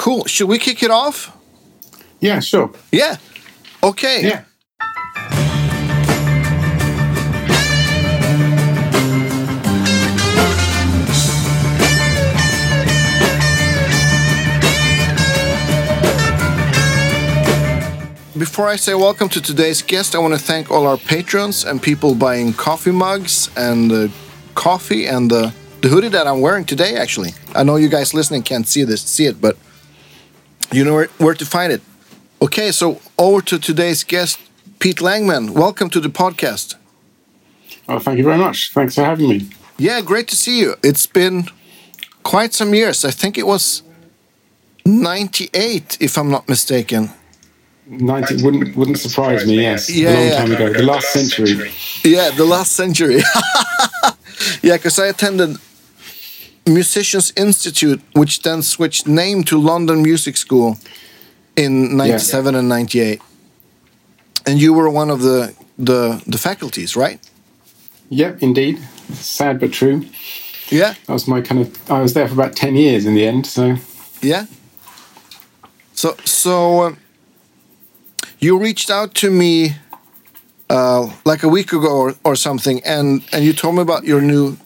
Cool. Should we kick it off? Yeah, sure. Yeah. Okay. Yeah. Before I say welcome to today's guest, I want to thank all our patrons and people buying coffee mugs and uh, coffee and the the hoodie that I'm wearing today. Actually, I know you guys listening can't see this, see it, but you know where, where to find it. Okay, so over to today's guest, Pete Langman. Welcome to the podcast. Oh, thank you very much. Thanks for having me. Yeah, great to see you. It's been quite some years. I think it was 98, if I'm not mistaken. 90 wouldn't wouldn't surprise me. Yes, Yeah, a long yeah. time ago, the last century. Yeah, the last century. yeah, because I attended Musicians Institute, which then switched name to London Music School in 97 and 98. And you were one of the, the, the faculties, right? Yep, indeed. Sad but true. Yeah, That was my kind of. I was there for about ten years in the end. So yeah. So, so um, you reached out to me uh, like a week ago or, or something, and, and you told me about your new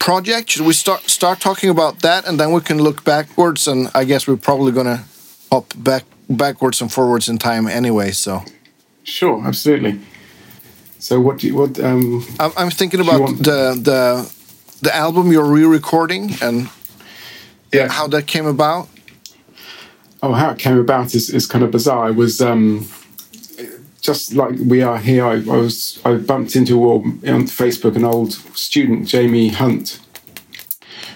project. Should we start start talking about that, and then we can look backwards? And I guess we're probably gonna hop back backwards and forwards in time anyway. So sure, absolutely. So what do you what? Um, I'm, I'm thinking about the the the album you're re-recording and yeah. how that came about. oh, how it came about is, is kind of bizarre. I was um, just like we are here. I, I was I bumped into on Facebook an old student, Jamie Hunt,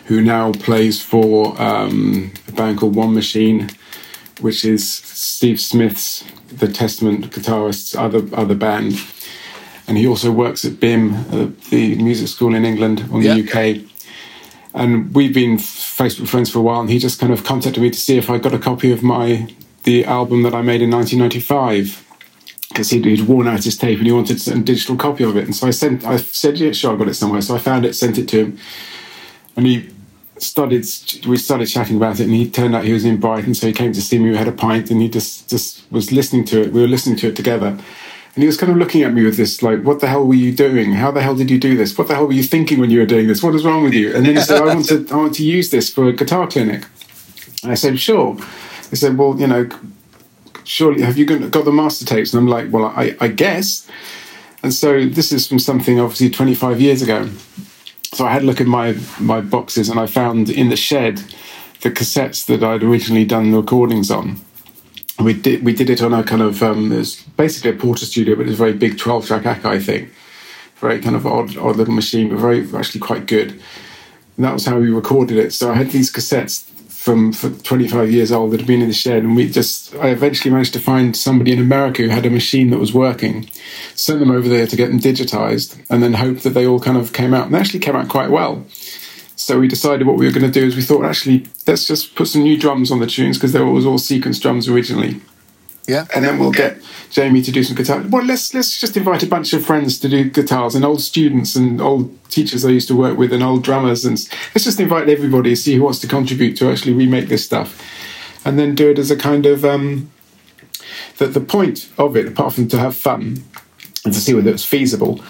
who now plays for um, a band called One Machine, which is Steve Smyth's The Testament guitarist's other other band, and he also works at BIMM, uh, the music school in England or the Yeah. UK and we've been Facebook friends for a while. And he just kind of contacted me to see if I got a copy of my the album that I made in 1995 because he'd, he'd worn out his tape and he wanted a digital copy of it. And so I sent, I said, yeah, sure, I got it somewhere. So I found it, sent it to him, and he started. We started chatting about it, and he turned out he was in Brighton, so he came to see me. We had a pint, and he just just was listening to it. We were listening to it together. And he was kind of looking at me with this, like, what the hell were you doing? How the hell did you do this? What the hell were you thinking when you were doing this? What is wrong with you? And then he said, I want to, I want to use this for a guitar clinic. And I said, sure. He said, well, you know, surely have you got the master tapes? And I'm like, well, I, I guess. And so this is from something obviously 25 years ago. So I had a look at my my boxes and I found in the shed the cassettes that I'd originally done the recordings on. We did we did it on a kind of um, it was basically a Portastudio, but it was a very big 12 track Akai thing. Very kind of odd odd little machine, but very actually quite good. And that was how we recorded it. So I had these cassettes from for 25 years old that had been in the shed, and we just I eventually managed to find somebody in America who had a machine that was working, sent them over there to get them digitized, and then hoped that they all kind of came out. And they actually came out quite well. So we decided what we were going to do is we thought actually let's just put some new drums on the tunes because there was all sequence drums originally Yeah, and then we'll get Jamie to do some guitar. Well, let's let's just invite a bunch of friends to do guitars and old students and old teachers I used to work with and old drummers and let's just invite everybody to see who wants to contribute to actually remake this stuff, and then do it as a kind of um, the the point of it, apart from to have fun and to see whether it's feasible.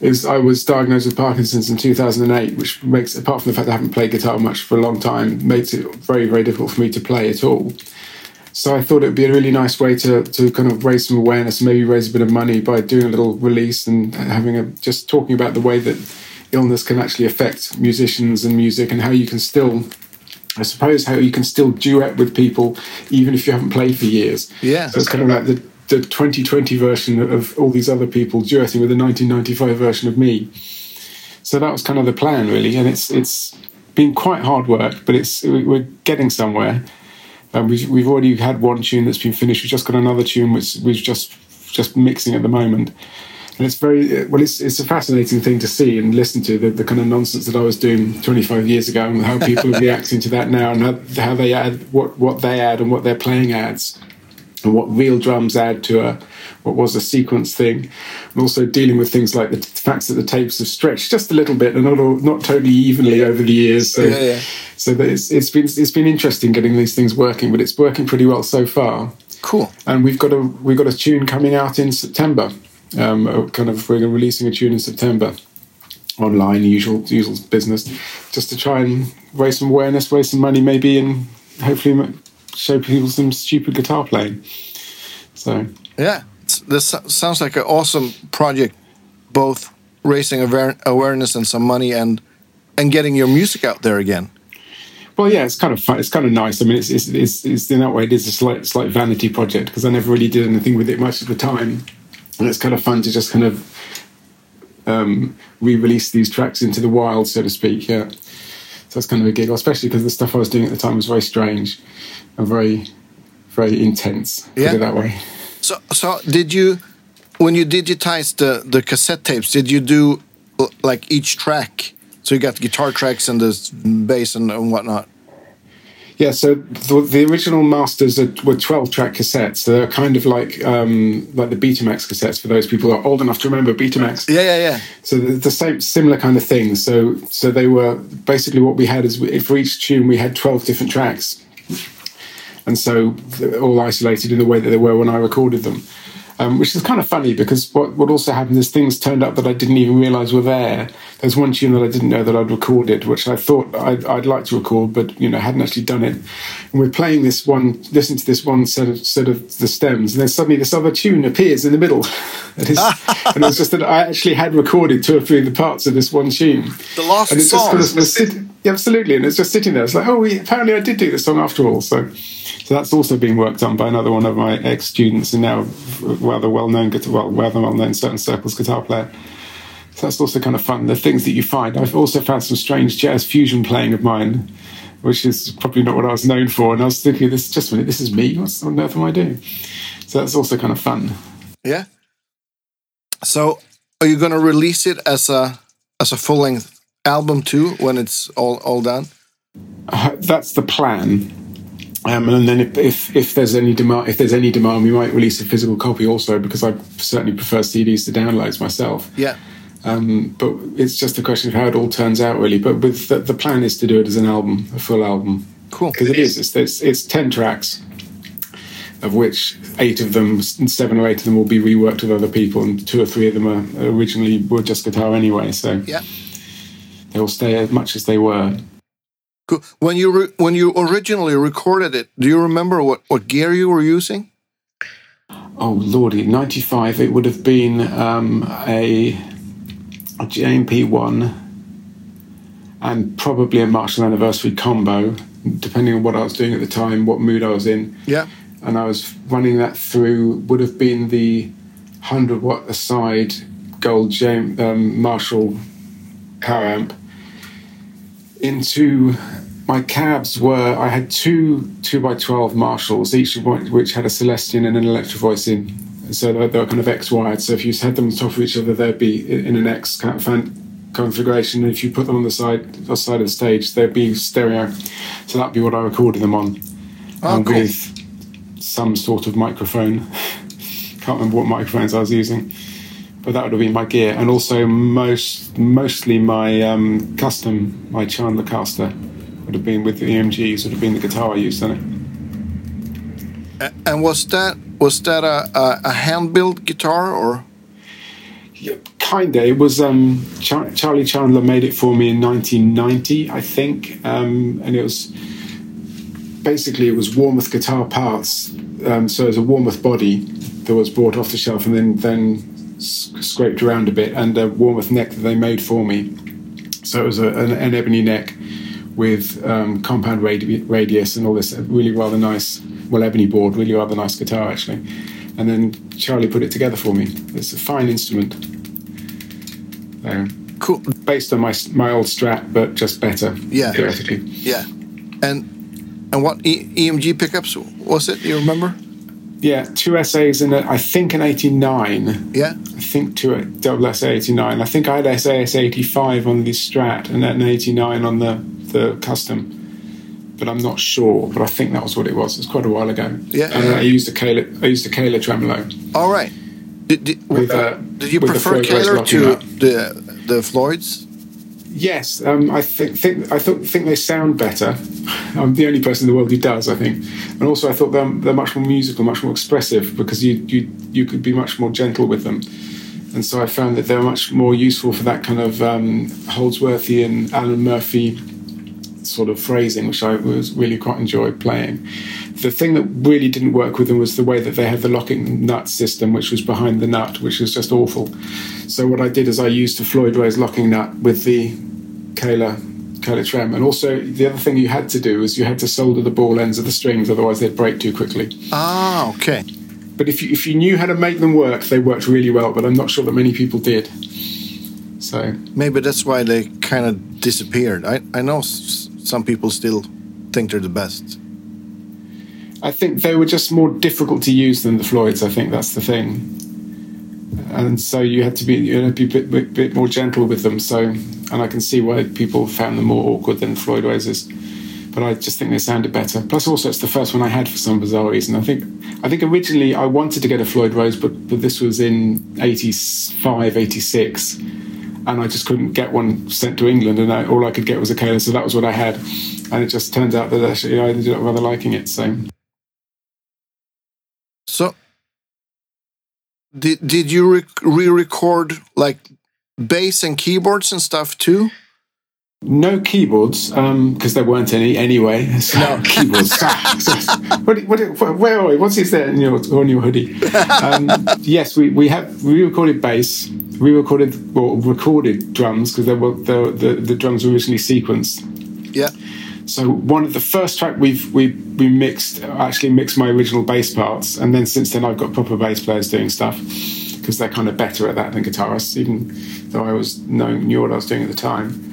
Is I was diagnosed with Parkinson's in 2008, which makes, apart from the fact that I haven't played guitar much for a long time, makes it very, very difficult for me to play at all. So I thought it would be a really nice way to, to kind of raise some awareness, maybe raise a bit of money by doing a little release and having a just talking about the way that illness can actually affect musicians and music and how you can still, I suppose, how you can still duet with people even if you haven't played for years. Yeah. So it's kind of like the, the 2020 version of all these other people duetting with the 1995 version of me. So that was kind of the plan, really, and it's it's been quite hard work, but it's we're getting somewhere. Um, we've we've already had one tune that's been finished. We've just got another tune which we're just just mixing at the moment, and it's very well. It's it's a fascinating thing to see and listen to the, the kind of nonsense that I was doing 25 years ago and how people are reacting to that now and how, how they add what what they add and what their playing adds. and what real drums add to a what was a sequence thing, and also dealing with things like the fact that the tapes have stretched just a little bit and not all, not totally evenly over the years. So, Yeah, yeah. so that it's, it's been it's been interesting getting these things working, but it's working pretty well so far. Cool. And we've got a we've got a tune coming out in September. Um, kind of we're releasing a tune in September online, usual usual business, just to try and raise some awareness, raise some money, maybe, and hopefully show people some stupid guitar playing. So Yeah, this sounds like an awesome project, both raising aware- awareness and some money, and and getting your music out there again. Well, yeah, it's kind of fun. It's kind of nice. I mean, it's it's, it's, it's in that way. It is a slight slight vanity project because I never really did anything with it much of the time, and it's kind of fun to just kind of um, re-release these tracks into the wild, so to speak. Yeah, so that's kind of a giggle, especially because the stuff I was doing at the time was very strange and very very intense. Put Yeah. it that way. So, so did you, when you digitized the the cassette tapes, did you do like each track? So you got the guitar tracks and the bass and, and whatnot. Yeah, so the, the original masters are, were twelve track cassettes. So they're kind of like um, like the Betamax cassettes for those people who are old enough to remember Betamax. Yeah, yeah, yeah. So the, the same similar kind of thing. So so they were basically what we had is we, for each tune we had twelve different tracks, and so all isolated in the way that they were when I recorded them, um, which is kind of funny because what what also happened is things turned up that I didn't even realise were there. There's one tune that I didn't know that I'd recorded, which I thought I'd, I'd like to record, but you know hadn't actually done it. And we're playing this one, listening to this one set of set of the stems, and then suddenly this other tune appears in the middle. Is, and it was just that I actually had recorded two or three of the parts of this one tune. The lost and it's song. just kind of absolutely, and it's just sitting there. It's like, oh, yeah, apparently I did do this song after all. So, so that's also being worked on by another one of my ex students, and now rather well known guitar, well, rather well known certain circles guitar player. So that's also kind of fun. The things that you find. I've also found some strange jazz fusion playing of mine, which is probably not what I was known for. And I was thinking, this just a minute, this is me. What on earth am I doing? So that's also kind of fun. Yeah. So, are you going to release it as a as a full length album too when it's all all done? Uh, that's the plan. Um, and then if, if, if there's any demand, if there's any demand, we might release a physical copy also because I certainly prefer CDs to downloads myself. Yeah. Um, but it's just a question of how it all turns out, really. But with the, the plan is to do it as an album, a full album, Cool. because it is. It's, it's it's ten tracks, of which eight of them, seven or eight of them, will be reworked with other people, and two or three of them are originally were just guitar anyway. So Yeah. they will stay as much as they were. Cool. When you re- when you originally recorded it, do you remember what what gear you were using? Oh lordy, ninety five. It would have been um, a, a JMP one, and probably a Marshall Anniversary combo, depending on what I was doing at the time, what mood I was in. Yeah. And I was running that through. Would have been the hundred watt aside gold James um, Marshall power amp into my cabs were I had two two by twelve Marshalls, each of which had a Celestion and an Electro Voice in. So they they were kind of X wired. So if you had them on top of each other, they'd be in an X kind of fan- configuration. And if you put them on the side the side of the stage, they'd be stereo. So that'd be what I recorded them on, Oh, um, cool. with some sort of microphone. Can't remember what microphones I was using but that would have been my gear, and also most mostly my um, custom, my Chandler Caster would have been with the EMGs. Would have been the guitar I used on it. And was that was that a a, hand built guitar or? Yeah, kinda. It was um, Char- Charlie Chandler made it for me in 1990, I think, um, and it was basically it was Warmoth guitar parts. Um, so it was a Warmoth body that was brought off the shelf and then then scraped around a bit, and a Warmoth neck that they made for me. So it was a, an, an ebony neck with um, compound radi- radius and all this really rather nice, well, ebony board, really rather nice guitar actually. And then Charlie put it together for me. It's a fine instrument. So, Cool. based on my my old Strat, but just better. Yeah. theoretically. Yeah. And and what e- EMG pickups was it? Do you remember? Yeah, two SAs in a, I think an '89. Yeah. I think two double SA '89. I think I had SAS '85 on the Strat and then '89 on the the custom. but I'm not sure. But I think that was what it was. It's quite a while ago. Yeah. And I used a Kahler, I used a Kahler tremolo. All right. Did, did, With, uh, did you prefer Floyd Rose Kahler locking to up. the the Floyds? Yes, um, I think think I thought think they sound better. I'm the only person in the world who does, I think, and also I thought they're, they're much more musical, much more expressive because you you you could be much more gentle with them, and so I found that they're much more useful for that kind of um, Holdsworthy and Alan Murphy sort of phrasing, which I was really quite enjoyed playing. The thing that really didn't work with them was the way that they had the locking nut system, which was behind the nut, which was just awful. So what I did is I used a Floyd Rose locking nut with the Kahler Kahler trem, and also the other thing you had to do was you had to solder the ball ends of the strings, otherwise they'd break too quickly. Ah, okay. But if you, if you knew how to make them work, they worked really well. But I'm not sure that many people did. So Maybe that's why they kind of disappeared. I, I know s- some people still think they're the best. I think they were just more difficult to use than the Floyds. I think that's the thing, and so you had to be you know, be a bit, bit, bit more gentle with them. So, and I can see why people found them more awkward than Floyd Rose's. But I just think they sounded better. Plus, also it's the first one I had for some bizarre reason. I think I think originally I wanted to get a Floyd Rose, but but this was in 85, 86. And I just couldn't get one sent to England, and I, all I could get was a Kahler, so that was what I had. And it just turns out that actually I ended up rather liking it. So So, did did you rec- re-record like bass and keyboards and stuff too? No keyboards, because there weren't any anyway. No keyboards. what, what, what, where are we? What's this there in your, on your hoodie? Um, yes, we, we have we recorded bass. We recorded well, recorded drums because were the, the the drums were originally sequenced. Yeah. So one of the first track we've we we mixed actually mixed my original bass parts, and then since then I've got proper bass players doing stuff because they're kind of better at that than guitarists, even though I was knowing knew what I was doing at the time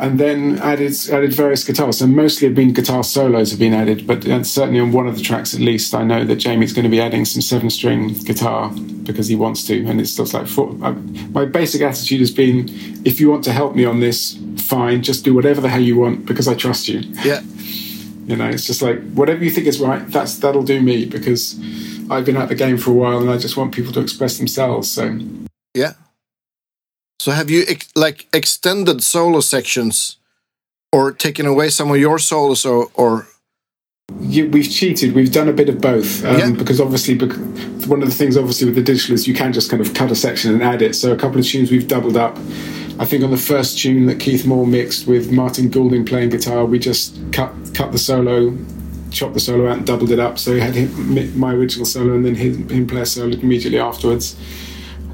and then added added various guitars. And mostly have been guitar solos have been added, but uh, certainly on one of the tracks at least, I know that Jamie's going to be adding some seven string guitar because he wants to, and it's just like for, uh, my basic attitude has been: if you want to help me on this, fine, just do whatever the hell you want because I trust you. Yeah. You know, it's just like whatever you think is right, that's that'll do me because I've been at the game for a while and I just want people to express themselves. So Yeah. So have you ex- like extended solo sections or taken away some of your solos or, or you, we've cheated. We've done a bit of both um, Yeah. because obviously, bec- one of the things obviously with the digital is you can just kind of cut a section and add it. So a couple of tunes we've doubled up. I think on the first tune that Keith Moore mixed with Martin Goulding playing guitar, we just cut cut the solo, chopped the solo out and doubled it up. So he had him, my original solo and then him, him play a solo immediately afterwards.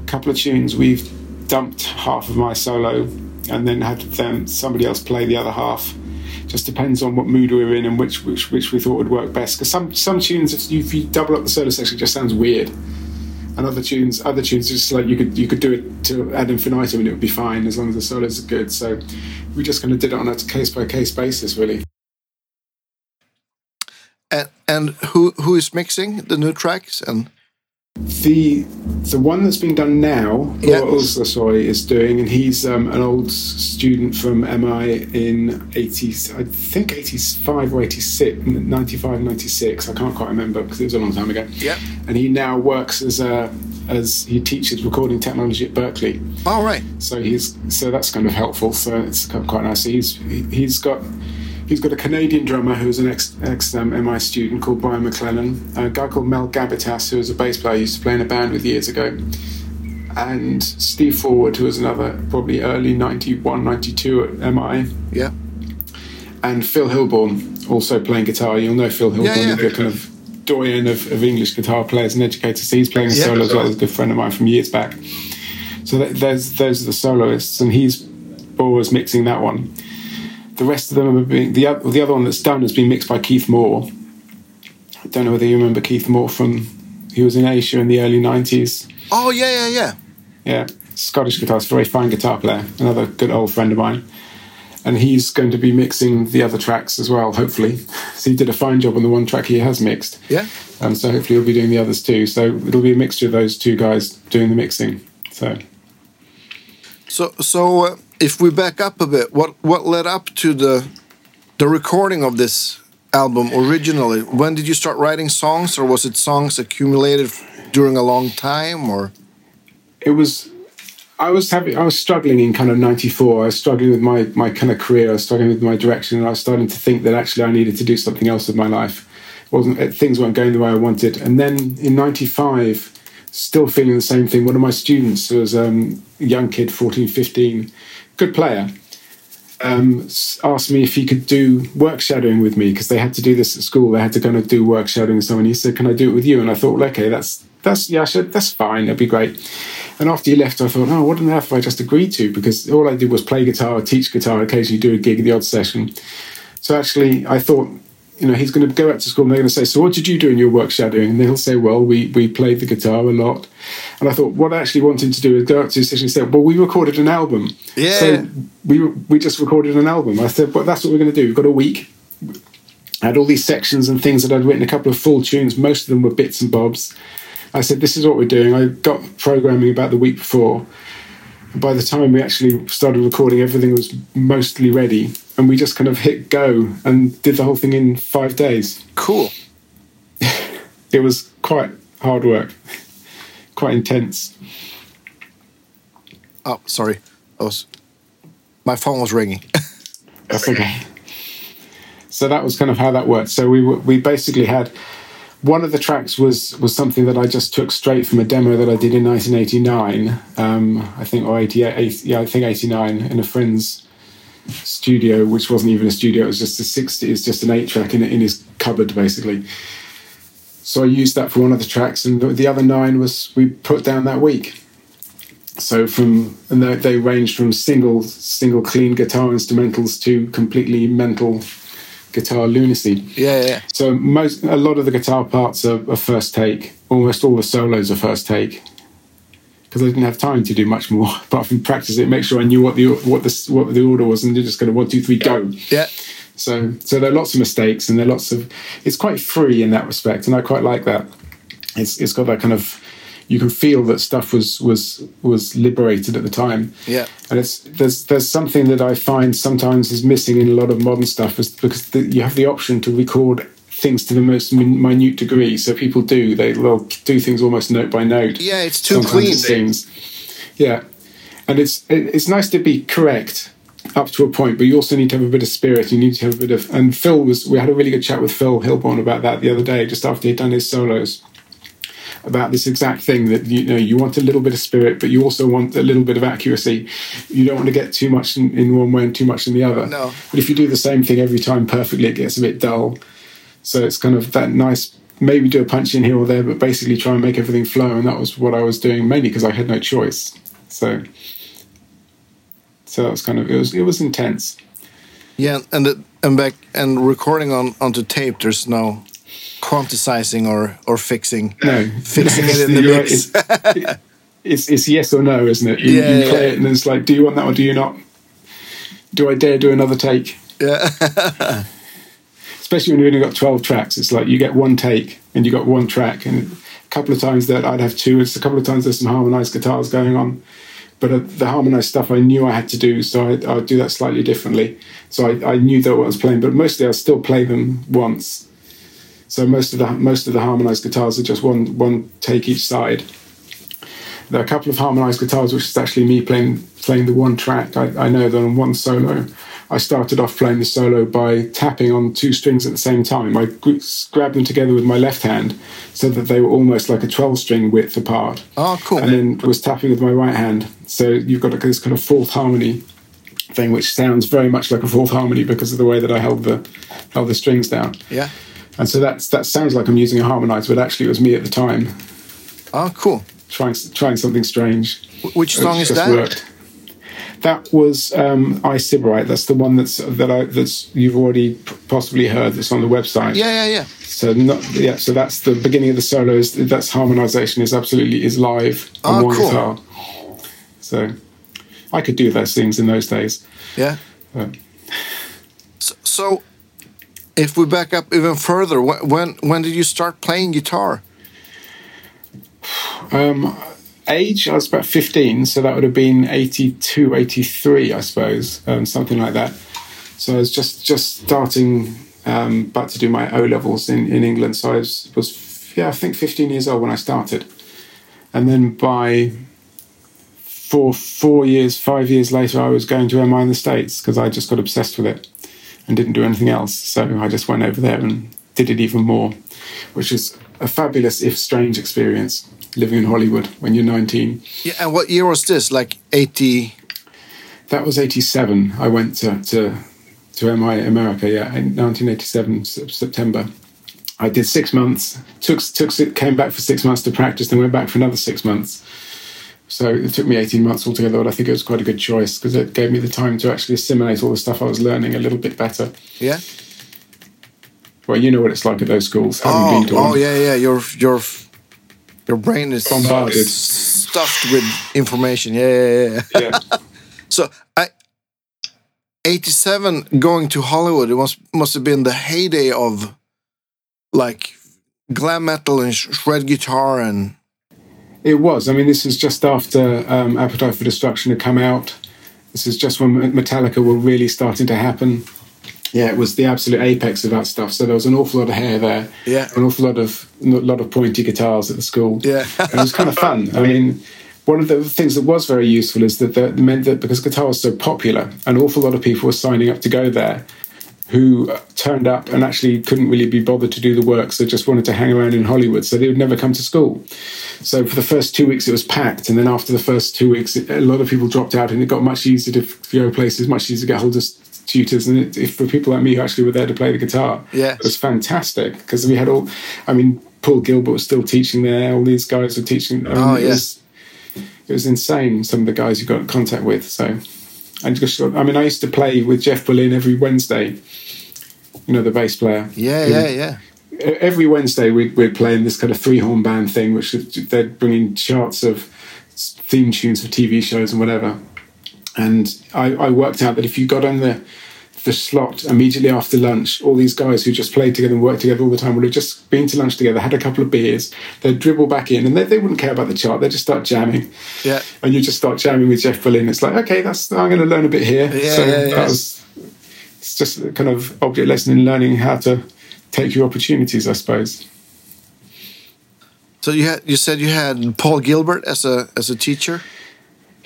A couple of tunes we've dumped half of my solo and then had them somebody else play the other half just depends on what mood we were in and which which, which we thought would work best. Because some some tunes, if you, if you double up the solo section, it just sounds weird. And other tunes, other tunes, just like you could you could do it to ad infinitum and it would be fine as long as the solos are good. So we just kind of did it on a case by case basis, really. and, and who who is mixing the new tracks and The the one that's being done now, yeah. Ulslasoy is doing, and he's um, an old student from MI in 80s, I think 85 or 86, 95, 96. I can't quite remember because it was a long time ago. Yeah. And he now works as a as he teaches recording technology at Berklee. all right So he's so that's kind of helpful. So it's quite quite nice. He's he, he's got he's got a Canadian drummer who's an ex ex um, MI student called Brian McClellan, a guy called Mel Gabitas who was a bass player I used to play in a band with years ago, and Steve Forward who was another probably early 91, 92 at MI, yeah and Phil Hilborne also playing guitar. You'll know Phil Hilborne, Yeah, yeah. the kind of doyen of, of English guitar players and educators. He's playing a Yeah. solo as well as a good friend of mine from years back. So that, there's those are the soloists, and he's always mixing that one. The rest of them are being the the other one that's done has been mixed by Keith Moore. I don't know whether you remember Keith Moore from he was in Asia in the early nineties. oh yeah yeah yeah Yeah, Scottish guitarist, very fine guitar player, another good old friend of mine. And he's going to be mixing the other tracks as well, hopefully. So he did a fine job on the one track he has mixed. yeah Um, so hopefully he'll be doing the others too. So it'll be a mixture of those two guys doing the mixing. So so so uh, if we back up a bit what what led up to the the recording of this album originally? When did you start writing songs, or was it songs accumulated during a long time, or? It was. I was having. I was struggling in kind of '94. I was struggling with my my kind of career. I was struggling with my direction, and I was starting to think that actually I needed to do something else with my life. It wasn't things weren't going the way I wanted, and then in '95 still feeling the same thing. One of my students was um, young kid, 14, 15, good player, um, asked me if he could do work shadowing with me because they had to do this at school. They had to kind of do work shadowing with someone. He said, "Can I do it with you?" And I thought, well, "Okay, that's that's yeah, said, that's fine. That'd be great." And after he left, I thought, "Oh, what on earth have I just agreed to?" Because all I did was play guitar, teach guitar, occasionally do a gig, the odd session. So actually, I thought you know, he's going to go out to school and they're going to say, So what did you do in your work shadowing? And he'll say, Well, we, we played the guitar a lot. And I thought, what I actually want him to do is go out to his session and say, Well, we recorded an album. Yeah. So we, we just recorded an album. I said, Well, that's what we're going to do. We've got a week. I had all these sections and things that I'd written, a couple of full tunes. Most of them were bits and bobs. I said, This is what we're doing. I got programming about the week before. And by the time we actually started recording, everything was mostly ready and we just kind of hit go and did the whole thing in five days. Cool. it was quite hard work, quite intense. Oh, sorry, I was my phone was ringing. That's okay. So that was kind of how that worked. So we we basically had one of the tracks was was something that I just took straight from a demo that I did in 1989. Um, I think or 88, yeah, I think 89 in a friend's studio, which wasn't even a studio. It was just a sixty. It's just an eight track in in his cupboard, basically. So I used that for one of the tracks, and the other nine was we put down that week. So from and they, they ranged from single single clean guitar instrumentals to completely mental guitar lunacy. Yeah, yeah. So most a lot of the guitar parts are, are first take. Almost all the solos are first take because I didn't have time to do much more apart from practice it, make sure I knew what the what the what the order was, and you're just going to one, two, three, go. Yeah. So so there are lots of mistakes, and there are lots of. It's quite free in that respect, and I quite like that. It's it's got that kind of. You can feel that stuff was was was liberated at the time. Yeah. And it's there's there's something that I find sometimes is missing in a lot of modern stuff is because the, you have the option to record things to the most minute degree. So people do they will do things almost note by note. Yeah, it's too clean. It seems. Yeah, and it's it's nice to be correct up to a point, but you also need to have a bit of spirit. You need to have a bit of. And Phil was. We had a really good chat with Phil Hilborne about that the other day, just after he'd done his solos. About this exact thing that you know you want a little bit of spirit, but you also want a little bit of accuracy. You don't want to get too much in, in one way and too much in the other. No. But if you do the same thing every time perfectly, it gets a bit dull. So it's kind of that nice, maybe do a punch in here or there, but basically try and make everything flow. And that was what I was doing mainly because I had no choice. So, so that was kind of it was it was intense. Yeah, and the, and back and recording on onto tape. There's no quantizing or or fixing. No, fixing it in the mix. It's, it's, it's yes or no, isn't it? You, yeah, you play yeah. it and it's like, do you want that or do you not? Do I dare do another take? Yeah. especially when you've only got 12 tracks it's like you get one take and you got one track and a couple of times that i'd have two it's a couple of times there's some harmonized guitars going on but uh, the harmonized stuff i knew i had to do so i would do that slightly differently so I, I knew that what i was playing but mostly i still play them once so most of the most of the harmonized guitars are just one one take each side there are a couple of harmonized guitars which is actually me playing playing the one track i, I know that on one solo I started off playing the solo by tapping on two strings at the same time. I grabbed them together with my left hand so that they were almost like a 12 string width apart. Oh, cool. And then was tapping with my right hand. So you've got this kind of fourth harmony thing, which sounds very much like a fourth harmony because of the way that I held the held the strings down. Yeah. And so that's that sounds like I'm using a harmonizer, but actually it was me at the time. Oh, cool. Trying trying something strange. Which song is that? Worked. That was um, I Sybarite. That's the one that's that I that's you've already possibly heard. That's on the website. Yeah, yeah, yeah. So not yeah. So that's the beginning of the solos. That's harmonization is absolutely is live on Oh, one cool. guitar. So I could do those things in those days. Yeah. So, so if we back up even further, when when did you start playing guitar? Um, age, I was about 15, so that would have been 82, 83, I suppose, um, something like that. So I was just just starting um, back to do my O levels in, in England. So I was, was yeah I think 15 years old when I started, and then by four four years five years later I was going to MI in the States because I just got obsessed with it and didn't do anything else. So I just went over there and did it even more, which is a fabulous if strange experience living in Hollywood when you're 19. Yeah, and what year was this? Like 80? That was 87. I went to, to, to MI America, yeah, in 1987, September. I did six months, took, took, came back for six months to practice, then went back for another six months. So it took me 18 months altogether, but I think it was quite a good choice because it gave me the time to actually assimilate all the stuff I was learning a little bit better. Yeah. Well, you know what it's like at those schools. Oh, oh yeah, yeah. Your your your brain is bombarded, stuffed with information. Yeah, yeah, yeah. yeah. so I, eighty-seven, going to Hollywood. It must must have been the heyday of, like, glam metal and shred guitar and. It was. I mean, this is just after um, Appetite for Destruction had come out. This is just when Metallica were really starting to happen yeah, it was the absolute apex of that stuff. So there was an awful lot of hair there. Yeah. An awful lot of a lot of pointy guitars at the school. Yeah. and it was kind of fun. I mean, one of the things that was very useful is that that meant that because guitar was so popular, an awful lot of people were signing up to go there who turned up and actually couldn't really be bothered to do the work, so just wanted to hang around in Hollywood. So they would never come to school. So for the first two weeks, it was packed, and then after the first two weeks, a lot of people dropped out, and it got much easier to go places, much easier to get hold of tutors and it, for people like me who actually were there to play the guitar yeah it was fantastic because we had all i mean paul gilbert was still teaching there all these guys were teaching I mean, oh yes it, was, it was insane some of the guys you got in contact with so I just i mean i used to play with jeff berlin every wednesday you know the bass player. Yeah yeah yeah. Every wednesday we'd, we'd play in this kind of three horn band thing which they'd bring in charts of theme tunes for tv shows and whatever. And I, I worked out that if you got on the the slot immediately after lunch, all these guys who just played together and worked together all the time would have just been to lunch together, had a couple of beers, they'd dribble back in, and they, they wouldn't care about the chart. They'd just start jamming. Yeah. And you just start jamming with Jeff Berlin. It's like, okay, that's I'm going to learn a bit here. Yeah, so yeah, yeah. Was, it's just a kind of object lesson in learning how to take your opportunities, I suppose. So you had you said you had Paul Gilbert as a as a teacher.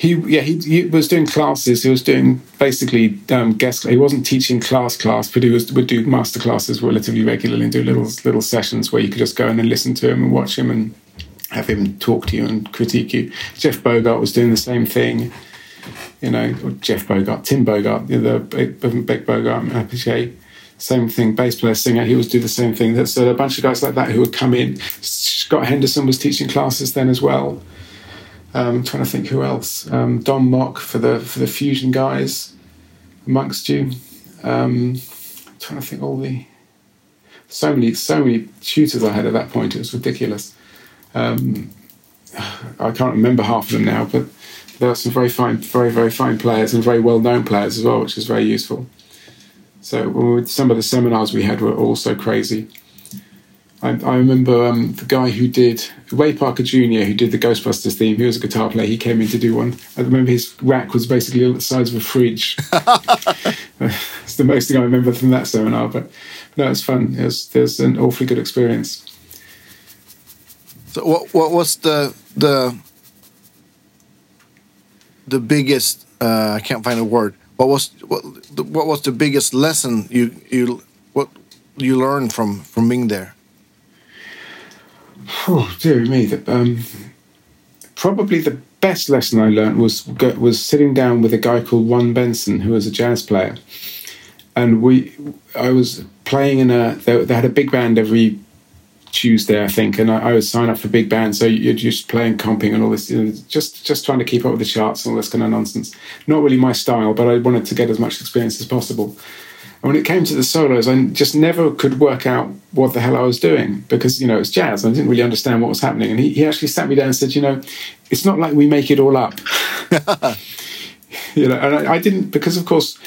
He yeah he, he was doing classes. He was doing basically um, guest. He wasn't teaching class class, but he was would do master classes relatively regularly and do little little sessions where you could just go in and listen to him and watch him and have him talk to you and critique you. Jeff Bogert was doing the same thing. You know, Jeff Bogert, Tim Bogert, the big, big Bogert, Appice, same thing. Bass player, singer, he was do the same thing. So a bunch of guys like that who would come in. Scott Henderson was teaching classes then as well. Um, I'm trying to think who else. Um, Don Mock for the for the fusion guys amongst you. Um, trying to think all the so many so many tutors I had at that point. It was ridiculous. Um, I can't remember half of them now, but there are some very fine, very very fine players and very well known players as well, which is very useful. So some of the seminars we had were also crazy. I, I remember um, the guy who did Ray Parker Jr., who did the Ghostbusters theme. He was a guitar player. He came in to do one. I remember his rack was basically the size of a fridge. it's the most thing I remember from that seminar. But no, it's fun. It was, it was an awfully good experience. So, what what was the the the biggest? Uh, I can't find a word. What was what, what was the biggest lesson you you what you learned from from being there? Oh, dear me. The, um, probably the best lesson I learned was was sitting down with a guy called Juan Benson, who was a jazz player, and we. I was playing in a. They, they had a big band every Tuesday, I think, and I, I would sign up for big band. So you're just playing comping and all this, you know, just just trying to keep up with the charts and all this kind of nonsense. Not really my style, but I wanted to get as much experience as possible. And when it came to the solos, I just never could work out what the hell I was doing because, you know, it's jazz. I didn't really understand what was happening. And he, he actually sat me down and said, you know, it's not like we make it all up. you know, and I, I didn't, because of course,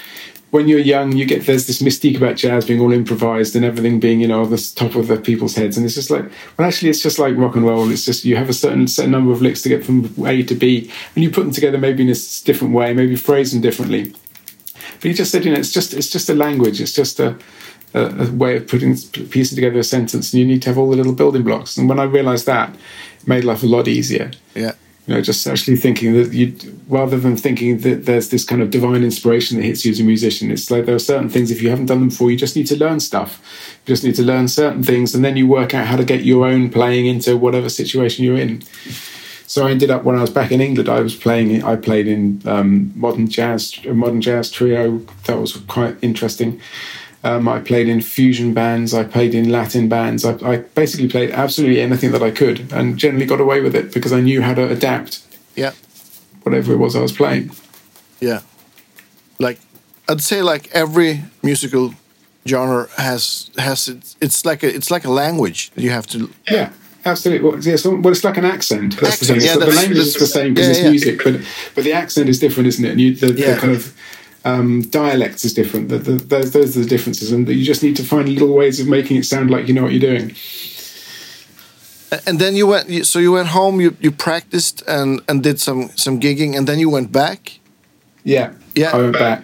when you're young, you get there's this mystique about jazz being all improvised and everything being, you know, on the top of the people's heads. And it's just like, well, actually, it's just like rock and roll. It's just you have a certain certain number of licks to get from A to B, and you put them together maybe in a different way, maybe phrase them differently But he just said, you know, it's just it's just a language. It's just a a, a way of putting piecing together a sentence, and you need to have all the little building blocks. And when I realised that, it made life a lot easier. Yeah. You know, just actually thinking that you, rather than thinking that there's this kind of divine inspiration that hits you as a musician, it's like there are certain things if you haven't done them before, you just need to learn stuff. You just need to learn certain things, and then you work out how to get your own playing into whatever situation you're in. So I ended up when I was back in England, I was playing. I played in um, modern jazz, modern jazz trio. That was quite interesting. Um, I played in fusion bands. I played in Latin bands. I, I, basically played absolutely anything that I could, and generally got away with it because I knew how to adapt. Yeah. Whatever it was I was playing. Yeah. Like, I'd say like every musical genre has has it's it's like a it's like a language you have to. Yeah. Absolutely. Well, yeah, so, well, it's like an accent. That's Accent, the thing. yeah, the language is the same because yeah, it's yeah. music, but but the accent is different, isn't it? And you, the, the kind of um, dialect is different. The, the, those, those are the differences, and you just need to find little ways of making it sound like you know what you're doing. And then you went. So you went home. You you practiced and and did some some gigging, and then you went back. Yeah, Yeah. I went back,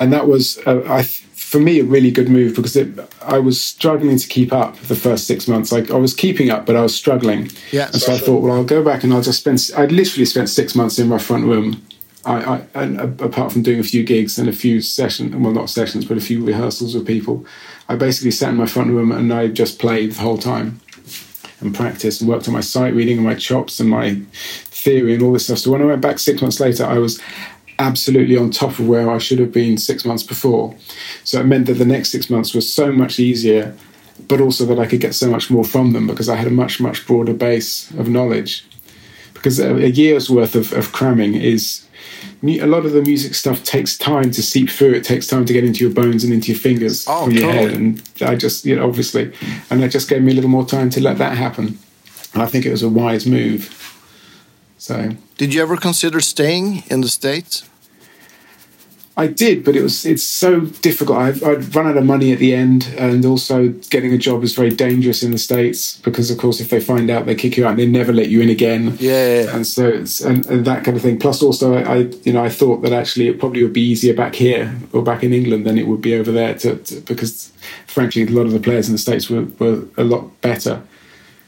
and that was uh, I for me a really good move because it, I was struggling to keep up the first six months. Like I was keeping up, but I was struggling. Yeah. and so I thought, well, I'll go back and I'll just spend. I'd literally spent six months in my front room. I, I and apart from doing a few gigs and a few sessions, well, not sessions, but a few rehearsals with people, I basically sat in my front room and I just played the whole time and practiced and worked on my sight reading and my chops and my theory and all this stuff. So when I went back six months later, I was absolutely on top of where I should have been six months before. So it meant that the next six months was so much easier, but also that I could get so much more from them because I had a much, much broader base of knowledge. Because a, a year's worth of, of cramming is a lot of the music stuff takes time to seep through. It takes time to get into your bones and into your fingers Oh, from your head. And I just, you know, obviously, and that just gave me a little more time to let that happen. And I think it was a wise move. So Did you ever consider staying in the states? I did, but it was it's so difficult. I'd, I'd run out of money at the end, and also getting a job is very dangerous in the states because, of course, if they find out, they kick you out and they never let you in again. Yeah. and so it's and, and that kind of thing. Plus, also, I, I you know I thought that actually it probably would be easier back here or back in England than it would be over there, to, to, because frankly, a lot of the players in the states were, were a lot better.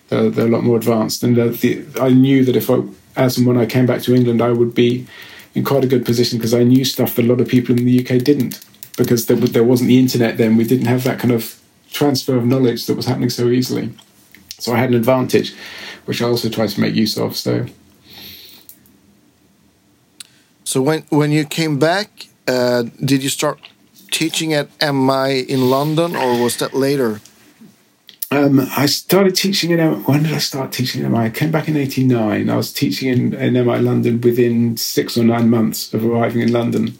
They're, they're a lot more advanced, and uh, the, I knew that if I, as and when I came back to England, I would be in quite a good position because I knew stuff that a lot of people in the UK didn't, because there, there wasn't the internet then. We didn't have that kind of transfer of knowledge that was happening so easily. So I had an advantage, which I also tried to make use of. So So when when you came back, uh, did you start teaching at MI in London, or was that later? Um, I started teaching in M- when did I start teaching in MI? I came back in '89. I was teaching in, in MI London within six or nine months of arriving in London.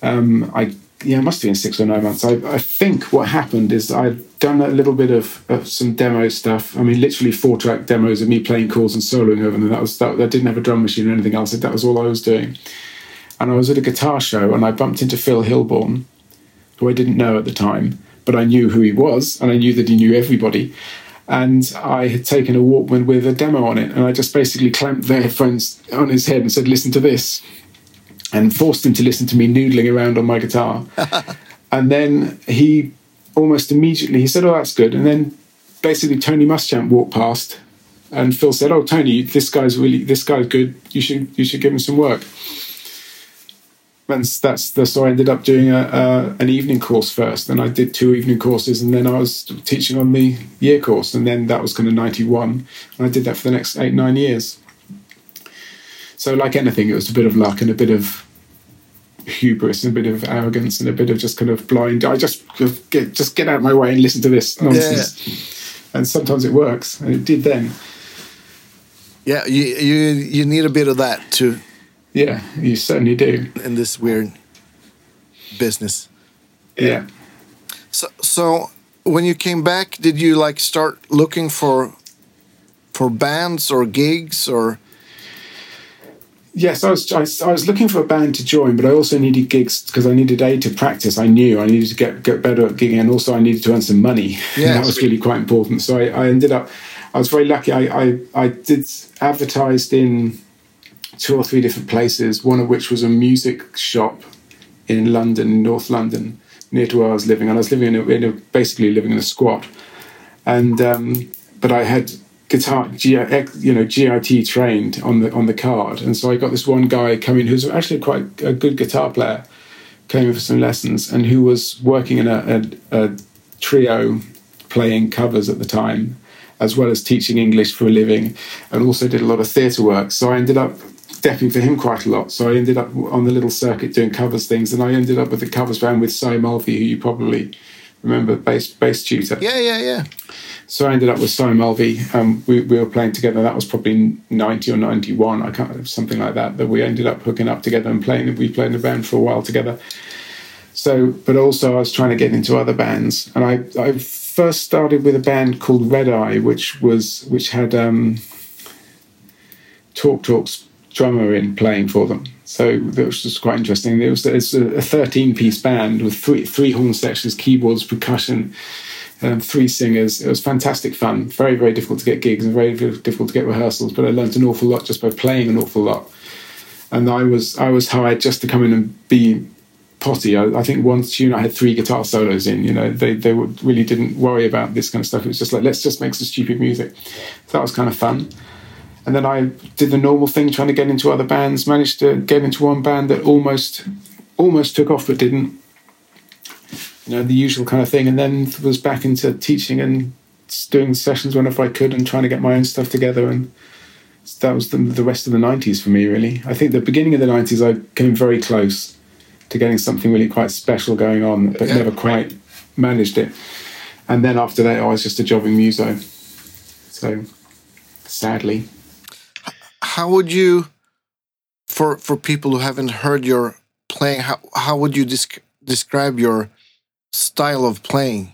Um, I yeah, it must have been six or nine months. I, I think what happened is I'd done a little bit of, of some demo stuff. I mean, literally four track demos of me playing chords and soloing over them. That was that. I didn't have a drum machine or anything else. That was all I was doing. And I was at a guitar show and I bumped into Phil Hilborne, who I didn't know at the time, but I knew who he was and I knew that he knew everybody. And I had taken a Walkman with a demo on it, and I just basically clamped the headphones on his head and said, "Listen to this," and forced him to listen to me noodling around on my guitar. and then he almost immediately he said, "Oh, that's good." And then basically Tony Muschamp walked past, and Phil said, "Oh, Tony, this guy's really this guy's good. You should you should give him some work." And that's the so I ended up doing a, a an evening course first. Then I did two evening courses, and then I was teaching on the year course, and then that was kind of ninety one, and I did that for the next eight nine years. So, like anything, it was a bit of luck and a bit of hubris and a bit of arrogance and a bit of just kind of blind. I just get just get out of my way and listen to this nonsense. And sometimes it works, and it did then. Yeah, you you you need a bit of that to Yeah, you certainly do. in this weird business. Yeah. So so when you came back, did you like start looking for for bands or gigs or Yes, I was, I was. I was looking for a band to join, but I also needed gigs because I needed a to practice. I knew I needed to get get better at gigging, and also I needed to earn some money. Yeah. that was really quite important. So I, I ended up. I was very lucky. I, I I did advertised in two or three different places. One of which was a music shop in London, North London, near to where I was living, and I was living in a, in a basically living in a squat, and um, but I had guitar, you know, GIT trained on the on the card, and so I got this one guy coming who's actually quite a good guitar player, came in for some lessons, and who was working in a, a, a trio playing covers at the time, as well as teaching English for a living, and also did a lot of theatre work. So I ended up depping for him quite a lot. So I ended up on the little circuit doing covers things, and I ended up with the covers band with Si Mulvey, who you probably remember, bass bass tutor. Yeah, yeah, yeah. So I ended up with Si Mulvey. Um, we, we were playing together. That was probably 90 or 91, I can't, something like that, that we ended up hooking up together and playing. We played in a band for a while together. So, but also I was trying to get into other bands. And I, I first started with a band called Red Eye, which was, which had um, Talk Talk's drummer in playing for them. So that was just quite interesting. It was a 13 piece band with three, three horn sections, keyboards, percussion, um, three singers. It was fantastic fun. Very, very difficult to get gigs and very, very difficult to get rehearsals. But I learned an awful lot just by playing an awful lot. And I was I was hired just to come in and be potty. I, I, think one tune I had three guitar solos in. You know, they they really didn't worry about this kind of stuff. It was just like let's just make some stupid music. So that was kind of fun. And then I did the normal thing, trying to get into other bands. Managed to get into one band that almost almost took off, but didn't. You know the usual kind of thing. And then was back into teaching and doing sessions whenever i could and trying to get my own stuff together. And that was the, the rest of the 90s for me really. I think the beginning of the 90s i came very close to getting something really quite special going on but yeah. never quite managed it. And then after that i was just a jobbing muso. So sadly how would you for for people who haven't heard your playing how, how would you describe your style of playing?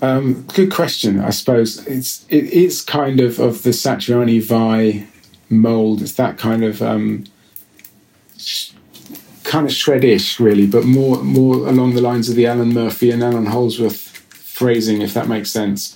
Um, good question. I suppose it's it is kind of of the Satriani Vai mold. It's that kind of um, kind of shreddish, really, but more more along the lines of the Alan Murphy and alan Holdsworth phrasing, if that makes sense.